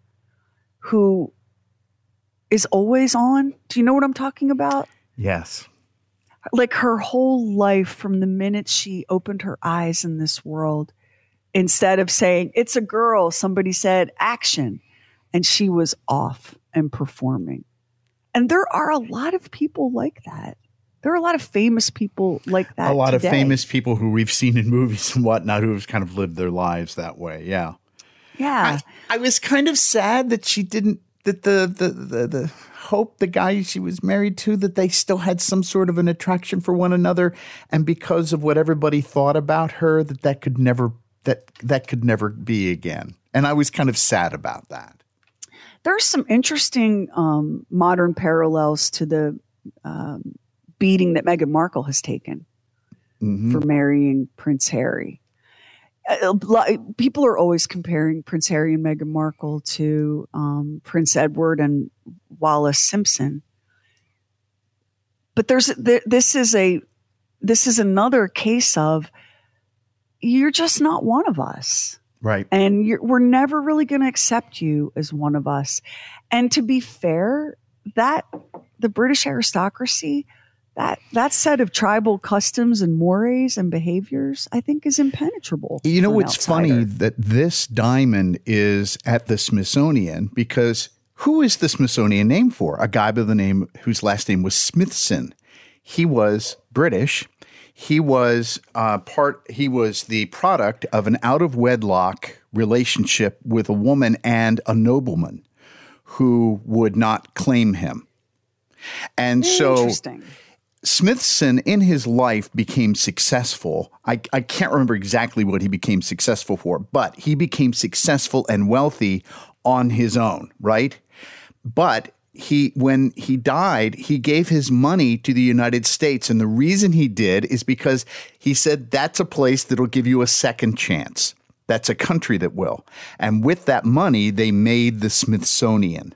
who is always on. Do you know what I'm talking about? Yes. Like her whole life from the minute she opened her eyes in this world, instead of saying, it's a girl, somebody said action. And she was off and performing. And there are a lot of people like that. There are a lot of famous people like that. a lot today. of famous people who we've seen in movies and whatnot who have kind of lived their lives that way. Yeah. Yeah. I, I was kind of sad that she didn't that the the the, the hope the guy she was married to that they still had some sort of an attraction for one another and because of what everybody thought about her that that could never that that could never be again and i was kind of sad about that There's some interesting um, modern parallels to the um, beating that Meghan Markle has taken Mm-hmm. for marrying Prince Harry. Uh, People are always comparing Prince Harry and Meghan Markle to um, Prince Edward and Wallis Simpson. But there's th- this is a this is another case of you're just not one of us right and you're, we're never really going to accept you as one of us. And to be fair, that the British aristocracy, that that set of tribal customs and mores and behaviors, I think, is impenetrable. You know what's funny that this diamond is at the Smithsonian because who is the Smithsonian named for? A guy by the name whose last name was Smithson. He was British. He was uh, part. He was the product of an out of wedlock relationship with a woman and a nobleman who would not claim him. And so Interesting. Smithson in his life became successful. I, I can't remember exactly what he became successful for, but he became successful and wealthy on his own, right? But he when he died, he gave his money to the United States, and the reason he did is because he said that's a place that'll give you a second chance. That's a country that will. And with that money, they made the Smithsonian.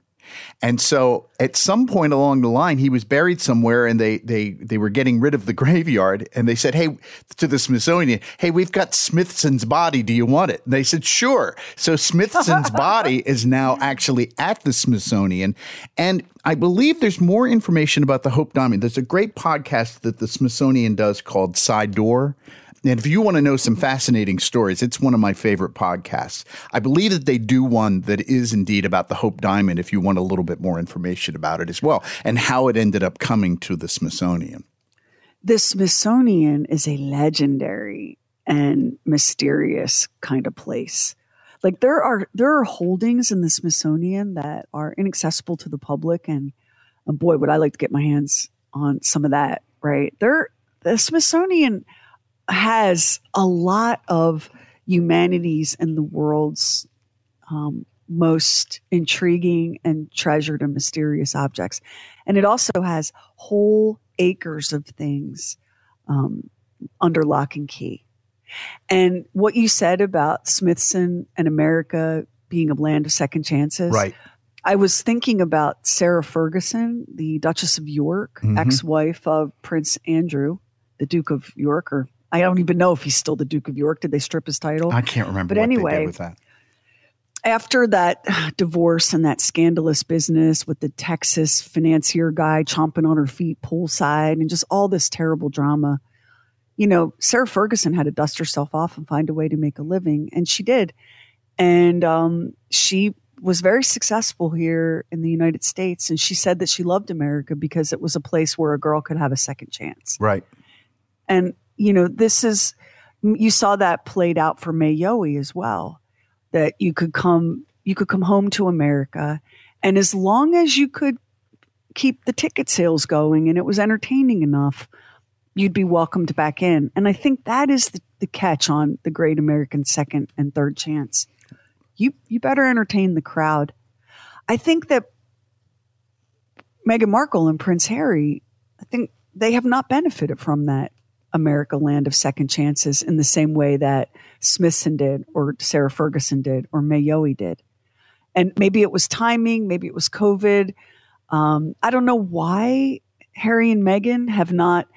And so at some point along the line, he was buried somewhere and they, they, they were getting rid of the graveyard. And they said, Hey, to the Smithsonian, Hey, we've got Smithson's body. Do you want it? And they said, Sure. So Smithson's body is now actually at the Smithsonian. And I believe there's more information about the Hope Diamond. There's a great podcast that the Smithsonian does called Side Door. And if you want to know some fascinating stories, it's one of my favorite podcasts. I believe that they do one that is indeed about the Hope Diamond if you want a little bit more information about it as well and how it ended up coming to the Smithsonian. The Smithsonian is a legendary and mysterious kind of place. Like there are there are holdings in the Smithsonian that are inaccessible to the public and, and boy would I like to get my hands on some of that, right? There the Smithsonian has a lot of humanity's and the world's um, most intriguing and treasured and mysterious objects. And it also has whole acres of things um, under lock and key. And what you said about Smithson and America being a land of second chances. Right. I was thinking about Sarah Ferguson, the Duchess of York, Mhm. ex wife of Prince Andrew, the Duke of York, or I don't even know if he's still the Duke of York. Did they strip his title? I can't remember But what they anyway, did with that. after that divorce and that scandalous business with the Texas financier guy chomping on her feet poolside and just all this terrible drama, you know, Sarah Ferguson had to dust herself off and find a way to make a living, and she did. And um, she was very successful here in the United States. And she said that she loved America because it was a place where a girl could have a second chance. Right. And, you know, this is, you saw that played out for May Yohe as well, that you could come, you could come home to America. And as long as you could keep the ticket sales going and it was entertaining enough, you'd be welcomed back in. And I think that is the, the catch on the great American second and third chance. You, you better entertain the crowd. I think that Meghan Markle and Prince Harry, I think they have not benefited from that America land of second chances in the same way that Smithson did, or Sarah Ferguson did, or May Yohe did. And maybe it was timing, maybe it was COVID. Um, I don't know why Harry and Meghan have not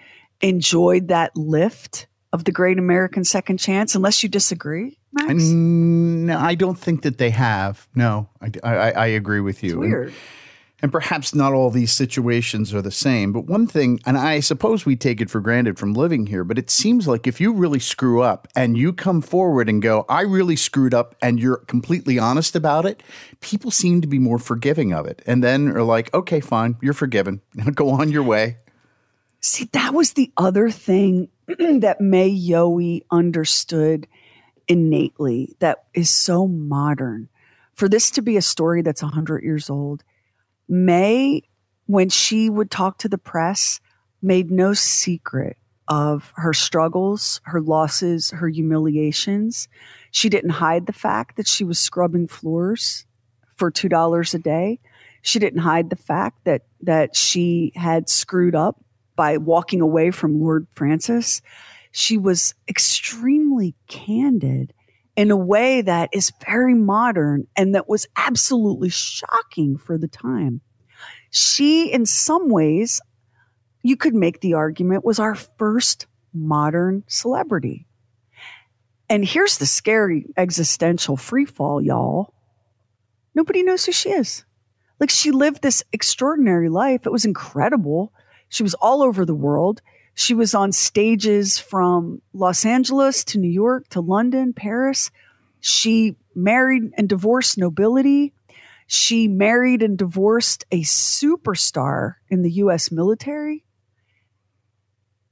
enjoyed that lift of the great American second chance, unless you disagree, Max. No, I don't think that they have. No, I, I, I agree with you. it's weird. And perhaps not all these situations are the same, but one thing, and I suppose we take it for granted from living here, but it seems like if you really screw up and you come forward and go, I really screwed up, and you're completely honest about it, people seem to be more forgiving of it. And then are like, okay, fine, you're forgiven. Go on your way. See, that was the other thing that May Yohe understood innately that is so modern. For this to be a story that's 100 years old, May, when she would talk to the press, made no secret of her struggles, her losses, her humiliations. She didn't hide the fact that she was scrubbing floors for $2 a day. She didn't hide the fact that that she had screwed up by walking away from Lord Francis. She was extremely candid in a way that is very modern and that was absolutely shocking for the time. She, in some ways, you could make the argument, was our first modern celebrity. And here's the scary existential freefall, y'all. Nobody knows who she is. Like she lived this extraordinary life. It was incredible. She was all over the world. She was on stages from Los Angeles to New York to London, Paris. She married and divorced nobility. She married and divorced a superstar in the US military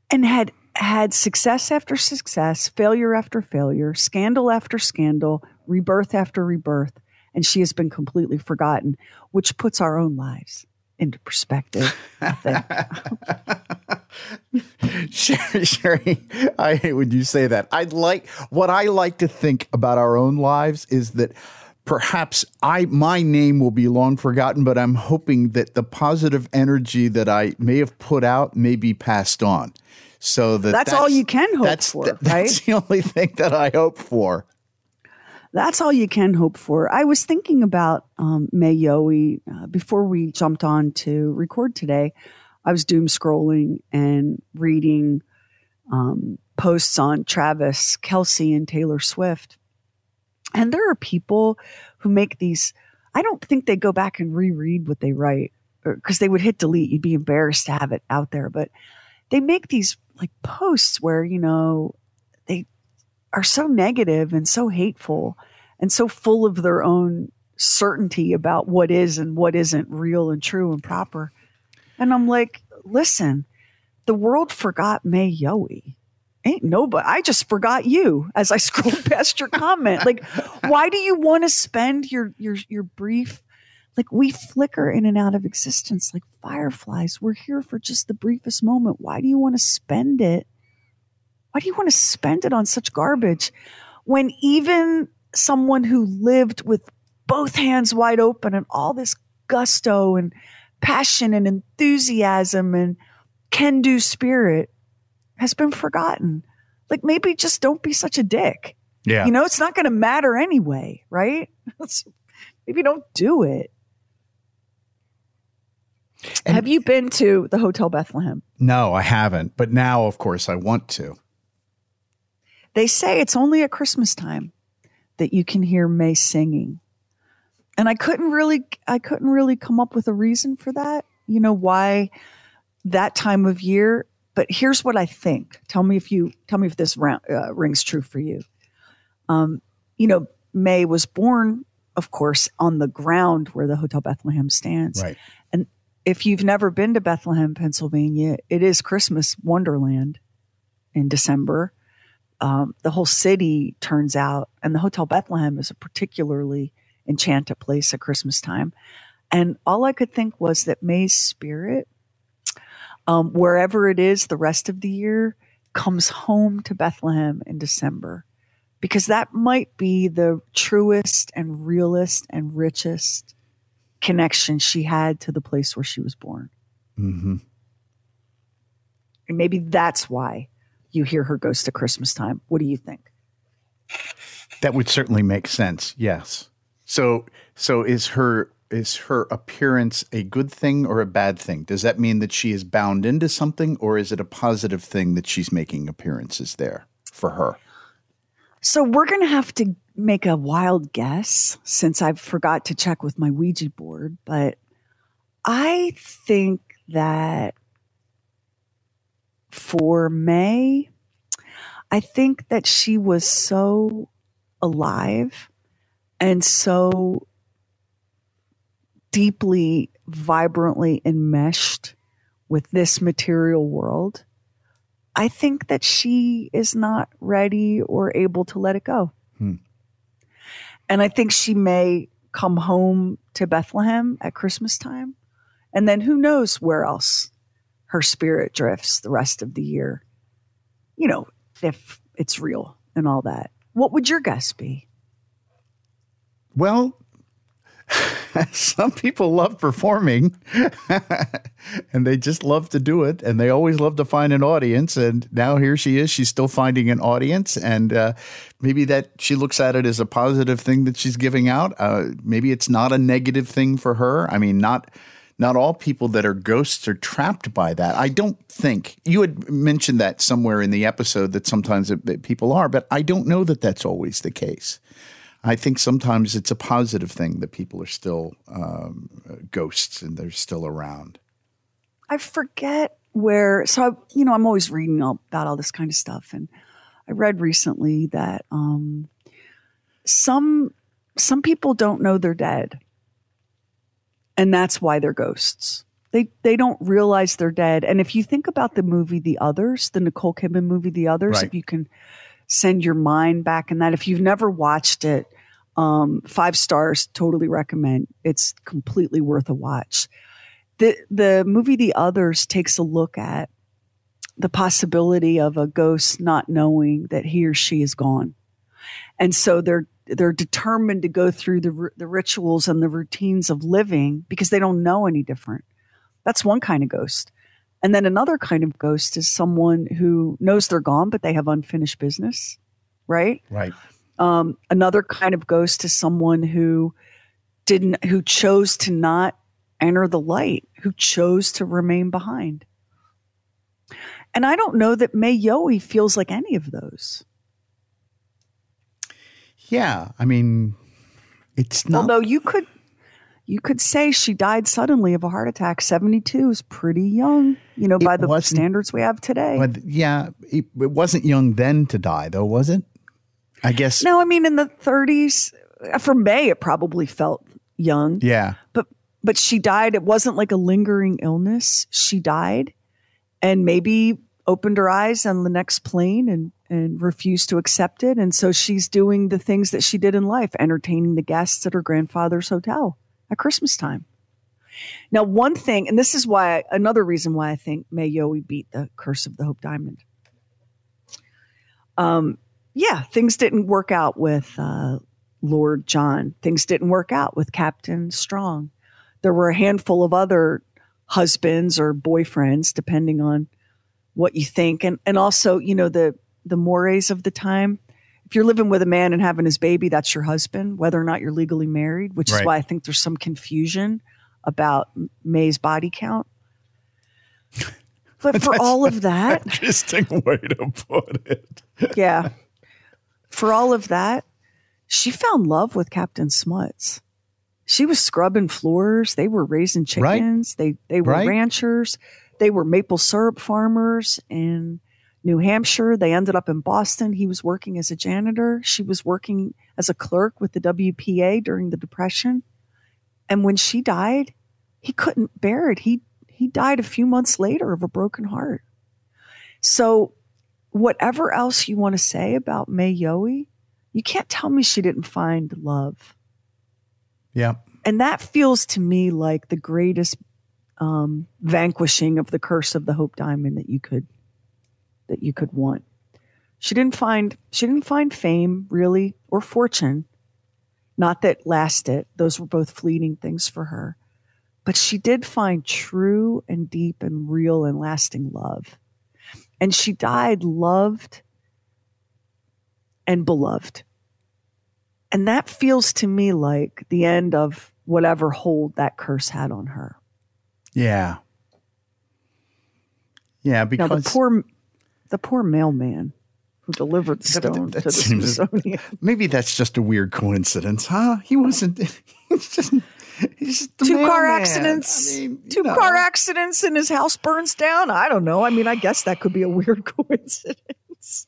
and had had success after success, failure after failure, scandal after scandal, rebirth after rebirth, and she has been completely forgotten, which puts our own lives into perspective. Sherry, Sherry, I hate when you say that. I'd like what I like to think about our own lives is that perhaps I my name will be long forgotten, but I'm hoping that the positive energy that I may have put out may be passed on. So that That's all you can hope that's, for, that- right? That's the only thing that I hope for. That's all you can hope for. I was thinking about um, May Yohe uh, before we jumped on to record today. I was doom scrolling and reading um, posts on Travis, Kelce, and Taylor Swift. And there are people who make these, I don't think they go back and reread what they write because they would hit delete. You'd be embarrassed to have it out there. But they make these like posts where, you know, are so negative and so hateful and so full of their own certainty about what is and what isn't real and true and proper. And I'm like, listen, the world forgot May Yohe. Ain't nobody. I just forgot you as I scrolled past your comment. Like, why do you want to spend your your your brief? Like we flicker in and out of existence like fireflies. We're here for just the briefest moment. Why do you want to spend it? Why do you want to spend it on such garbage when even someone who lived with both hands wide open and all this gusto and passion and enthusiasm and can do spirit has been forgotten. Like maybe just don't be such a dick. Yeah. You know, it's not going to matter anyway, right? maybe don't do it. And- Have you been to the Hotel Bethlehem? no, I haven't. But now, of course, I want to. They say it's only at Christmas time that you can hear May singing. And I couldn't really I couldn't really come up with a reason for that. You know why that time of year, but here's what I think. Tell me if you tell me if this round, uh, rings true for you. Um, you know, May was born of course on the ground where the Hotel Bethlehem stands. Right. And if you've never been to Bethlehem, Pennsylvania, it is Christmas wonderland in December um, the whole city turns out, and the Hotel Bethlehem is a particularly enchanted place at Christmas time. And all I could think was that May's spirit, um, wherever it is the rest of the year, comes home to Bethlehem in December because that might be the truest and realest and richest connection she had to the place where she was born. hmm And maybe that's why you hear her ghost at Christmas time. What do you think? That would certainly make sense. Yes. So, so is her is her appearance a good thing or a bad thing? Does that mean that she is bound into something, or is it a positive thing that she's making appearances there for her? So we're going to have to make a wild guess since I forgot to check with my Ouija board, but I think that for May, I think that she was so alive and so deeply, vibrantly enmeshed with this material world. I think that she is not ready or able to let it go. Hmm. And I think she may come home to Bethlehem at Christmas time. And then who knows where else her spirit drifts the rest of the year. You know, if it's real and all that. What would your guess be? Well, some people love performing and they just love to do it and they always love to find an audience and now here she is she's still finding an audience and uh, maybe that she looks at it as a positive thing that she's giving out uh, maybe it's not a negative thing for her i mean not not all people that are ghosts are trapped by that. I don't think you had mentioned that somewhere in the episode that sometimes it, that people are, but I don't know that that's always the case. I think sometimes it's a positive thing that people are still um, ghosts and they're still around. I forget where. So, I, you know, I'm always reading all, about all this kind of stuff, and I read recently that um, some some people don't know they're dead, and that's why they're ghosts. They they don't realize they're dead. And if you think about the movie The Others, the Nicole Kidman movie The Others, Right. if you can send your mind back in that, if you've never watched it, um, five stars, totally recommend. It's completely worth a watch the the movie The Others takes a look at the possibility of a ghost not knowing that he or she is gone. And so they're they're determined to go through the the rituals and the routines of living because they don't know any different. That's one kind of ghost. And then another kind of ghost is someone who knows they're gone, but they have unfinished business, right? Right. Um, another kind of ghost is someone who didn't, who chose to not enter the light, who chose to remain behind. And I don't know that May Yohe feels like any of those. Yeah. I mean, it's not. Although you could, you could say she died suddenly of a heart attack. Seventy-two is pretty young, you know, by the standards we have today. but yeah, it, it wasn't young then to die, though, was it? I guess. no, I mean in the thirties. For May, it probably felt young. Yeah. but but she died it wasn't like a lingering illness she died and maybe opened her eyes on the next plane and and refused to accept it. And so she's doing the things that she did in life entertaining the guests at her grandfather's hotel at christmas time. Now one thing and this is why another reason why i think may Yohe beat the curse of the hope diamond. Um yeah things didn't work out with uh lord john. Things didn't work out with captain strong. There were a handful of other husbands or boyfriends depending on what you think. And and also you know the the mores of the time if you're living with a man and having his baby that's your husband whether or not you're legally married which is why i think there's some confusion about may's body count. But for all of that Interesting way to put it. yeah. For all of that she found love with captain smuts. She was scrubbing floors. They were raising Right. chickens. They they were Right. ranchers they were maple syrup farmers in new hampshire. They ended up in boston. He was working as a janitor. She was working as a clerk with the wpa during the depression. And when she died he couldn't bear it. He he died a few months later of a broken heart. So whatever else you want to say about May Yohe, you can't tell me she didn't find love. Yeah. And that feels to me like the greatest um, vanquishing of the curse of the Hope Diamond that you could that you could want. She didn't find she didn't find fame really or fortune. Not that lasted; those were both fleeting things for her. But she did find true and deep and real and lasting love. And she died loved and beloved. And that feels to me like the end of whatever hold that curse had on her. Yeah. Yeah, Now because the poor the poor mailman who delivered the That- that- stone that to the Smithsonian. maybe that's just a weird coincidence, huh? He wasn't. He's just, he's just Two car accidents. I mean, two know. car accidents and his house burns down. I don't know. I mean, I guess that could be a weird coincidence.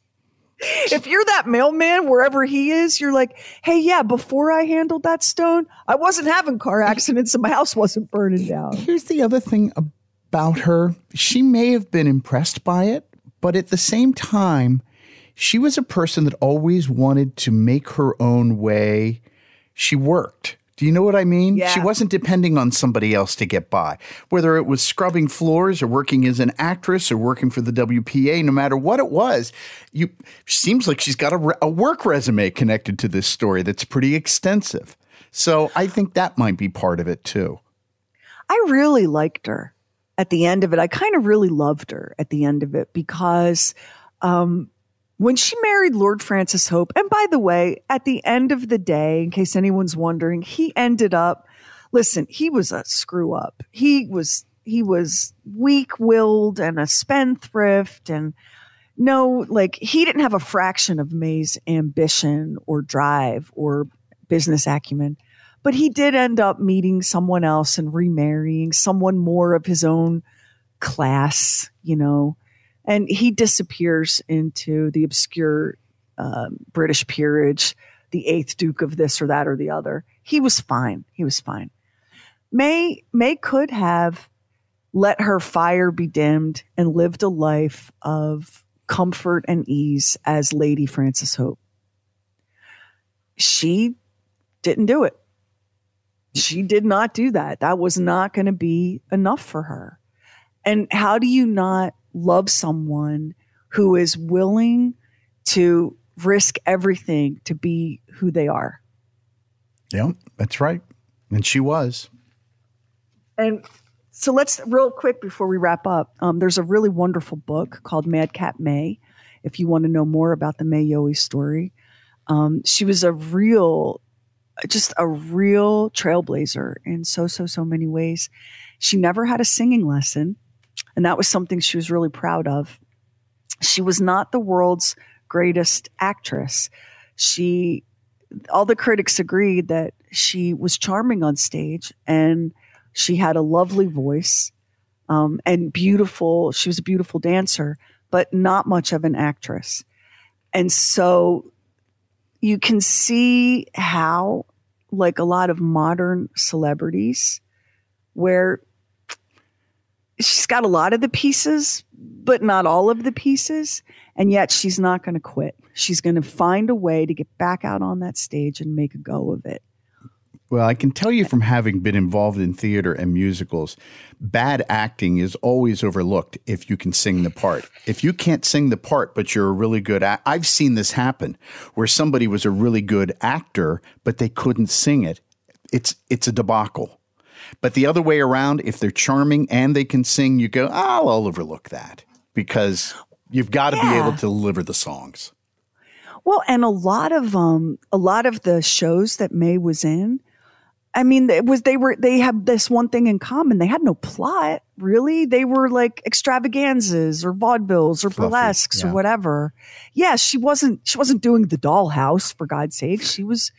If you're that mailman wherever he is, you're like, hey, yeah, before I handled that stone, I wasn't having car accidents and my house wasn't burning down. Here's the other thing about her. She may have been impressed by it, but at the same time, she was a person that always wanted to make her own way. She worked. Do you know what I mean? Yeah. She wasn't depending on somebody else to get by. Whether it was scrubbing floors or working as an actress or working for the WPA, no matter what it was, you seems like she's got a, a work resume connected to this story that's pretty extensive. So I think that might be part of it too. I really liked her at the end of it. I kind of really loved her at the end of it because um, when she married Lord Francis Hope, and by the way, at the end of the day, in case anyone's wondering, he ended up, listen, he was a screw up. He was, he was weak willed and a spendthrift and no, like he didn't have a fraction of May's ambition or drive or business acumen but he did end up meeting someone else and remarrying someone more of his own class, you know, and he disappears into the obscure um, British peerage, the eighth Duke of this or that or the other. He was fine. He was fine. May May could have let her fire be dimmed and lived a life of comfort and ease as Lady Francis Hope. She didn't do it she did not do that. That was not going to be enough for her. And how do you not love someone who is willing to risk everything to be who they are. Yeah, that's right. And she was. And so let's real quick before we wrap up. Um, there's a really wonderful book called Madcap May. If you want to know more about the May Yohe story, um, she was a real, just a real trailblazer in so so so many ways. She never had a singing lesson, and that was something she was really proud of. She was not the world's greatest actress. She, all the critics agreed that she was charming on stage and she had a lovely voice um, and beautiful. She was a beautiful dancer, but not much of an actress. And so you can see how, like a lot of modern celebrities, where she's got a lot of the pieces, but not all of the pieces. And yet she's not going to quit. She's going to find a way to get back out on that stage and make a go of it. Well, I can tell you from having been involved in theater and musicals, bad acting is always overlooked if you can sing the part. If you can't sing the part, but you're a really good act, I've seen this happen where somebody was a really good actor, but they couldn't sing it. It's it's a debacle. But the other way around, if they're charming and they can sing, you go, oh, I'll overlook that because you've got to Yeah. be able to deliver the songs. Well, and a lot of um a lot of the shows that May was in, I mean, it was they were they had this one thing in common. They had no plot, really. They were like extravaganzas or vaudevilles or Fluffy, burlesques yeah. or whatever. Yeah, she wasn't she wasn't doing the dollhouse for God's sake. She was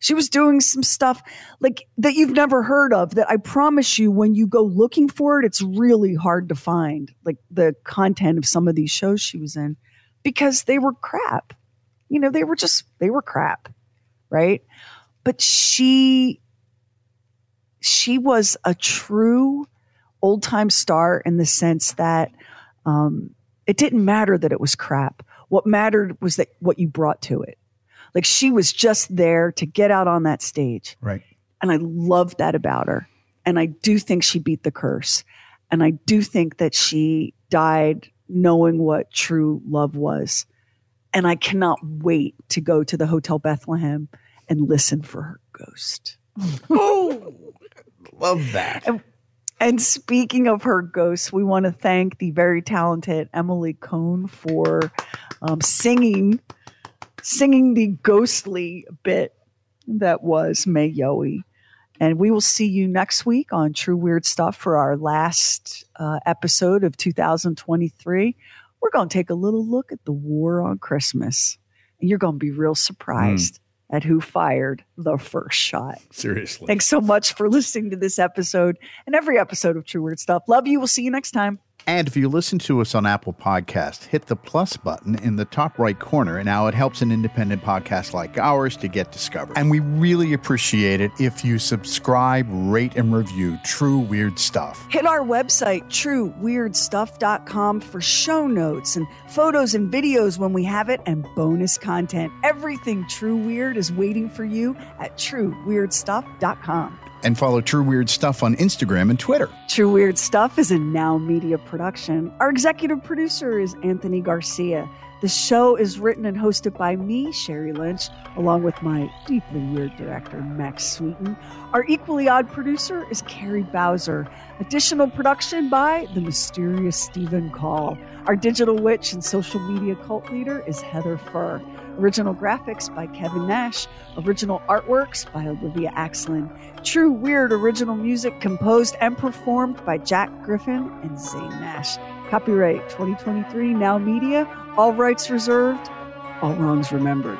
she was doing some stuff like that you've never heard of that I promise you when you go looking for it, it's really hard to find like the content of some of these shows she was in because they were crap. You know, they were just they were crap, right? But she she was a true old time star in the sense that um, it didn't matter that it was crap. What mattered was that what you brought to it. Like she was just there to get out on that stage. Right. And I loved that about her. And I do think she beat the curse. And I do think that she died knowing what true love was. And I cannot wait to go to the Hotel Bethlehem and listen for her ghost. Oh, love that. And speaking of her ghosts, we want to thank the very talented Emily Cohn for um, singing singing the ghostly bit that was May Yohe. And we will see you next week on True Weird Stuff for our last uh, episode of 2023. We're going to take a little look at the war on Christmas. And you're going to be real surprised at who fired the first shot. Seriously. Thanks so much for listening to this episode and every episode of True Weird Stuff. Love you. We'll see you next time. And if you listen to us on Apple Podcast, hit the plus button in the top right corner. And now it helps an independent podcast like ours to get discovered. And we really appreciate it if you subscribe, rate, and review True Weird Stuff. Hit our website, trueweirdstuff.com, for show notes and photos and videos when we have it and bonus content. Everything True Weird is waiting for you at trueweirdstuff.com. And follow True Weird Stuff on Instagram and Twitter. True Weird Stuff is a Now Media production. Our executive producer is Anthony Garcia. The show is written and hosted by me, Sherry Lynch, along with my deeply weird director, Max Sweeten. Our equally odd producer is Carrie Bowser. Additional production by the mysterious Stephen Call. Our digital witch and social media cult leader is Heather Furr. Original graphics by Kevin Nash. Original artworks by Olivia Axlin. True Weird original music composed and performed by Jack Griffin and Zane Nash. Copyright 2023 Now Media. All rights reserved. All wrongs remembered.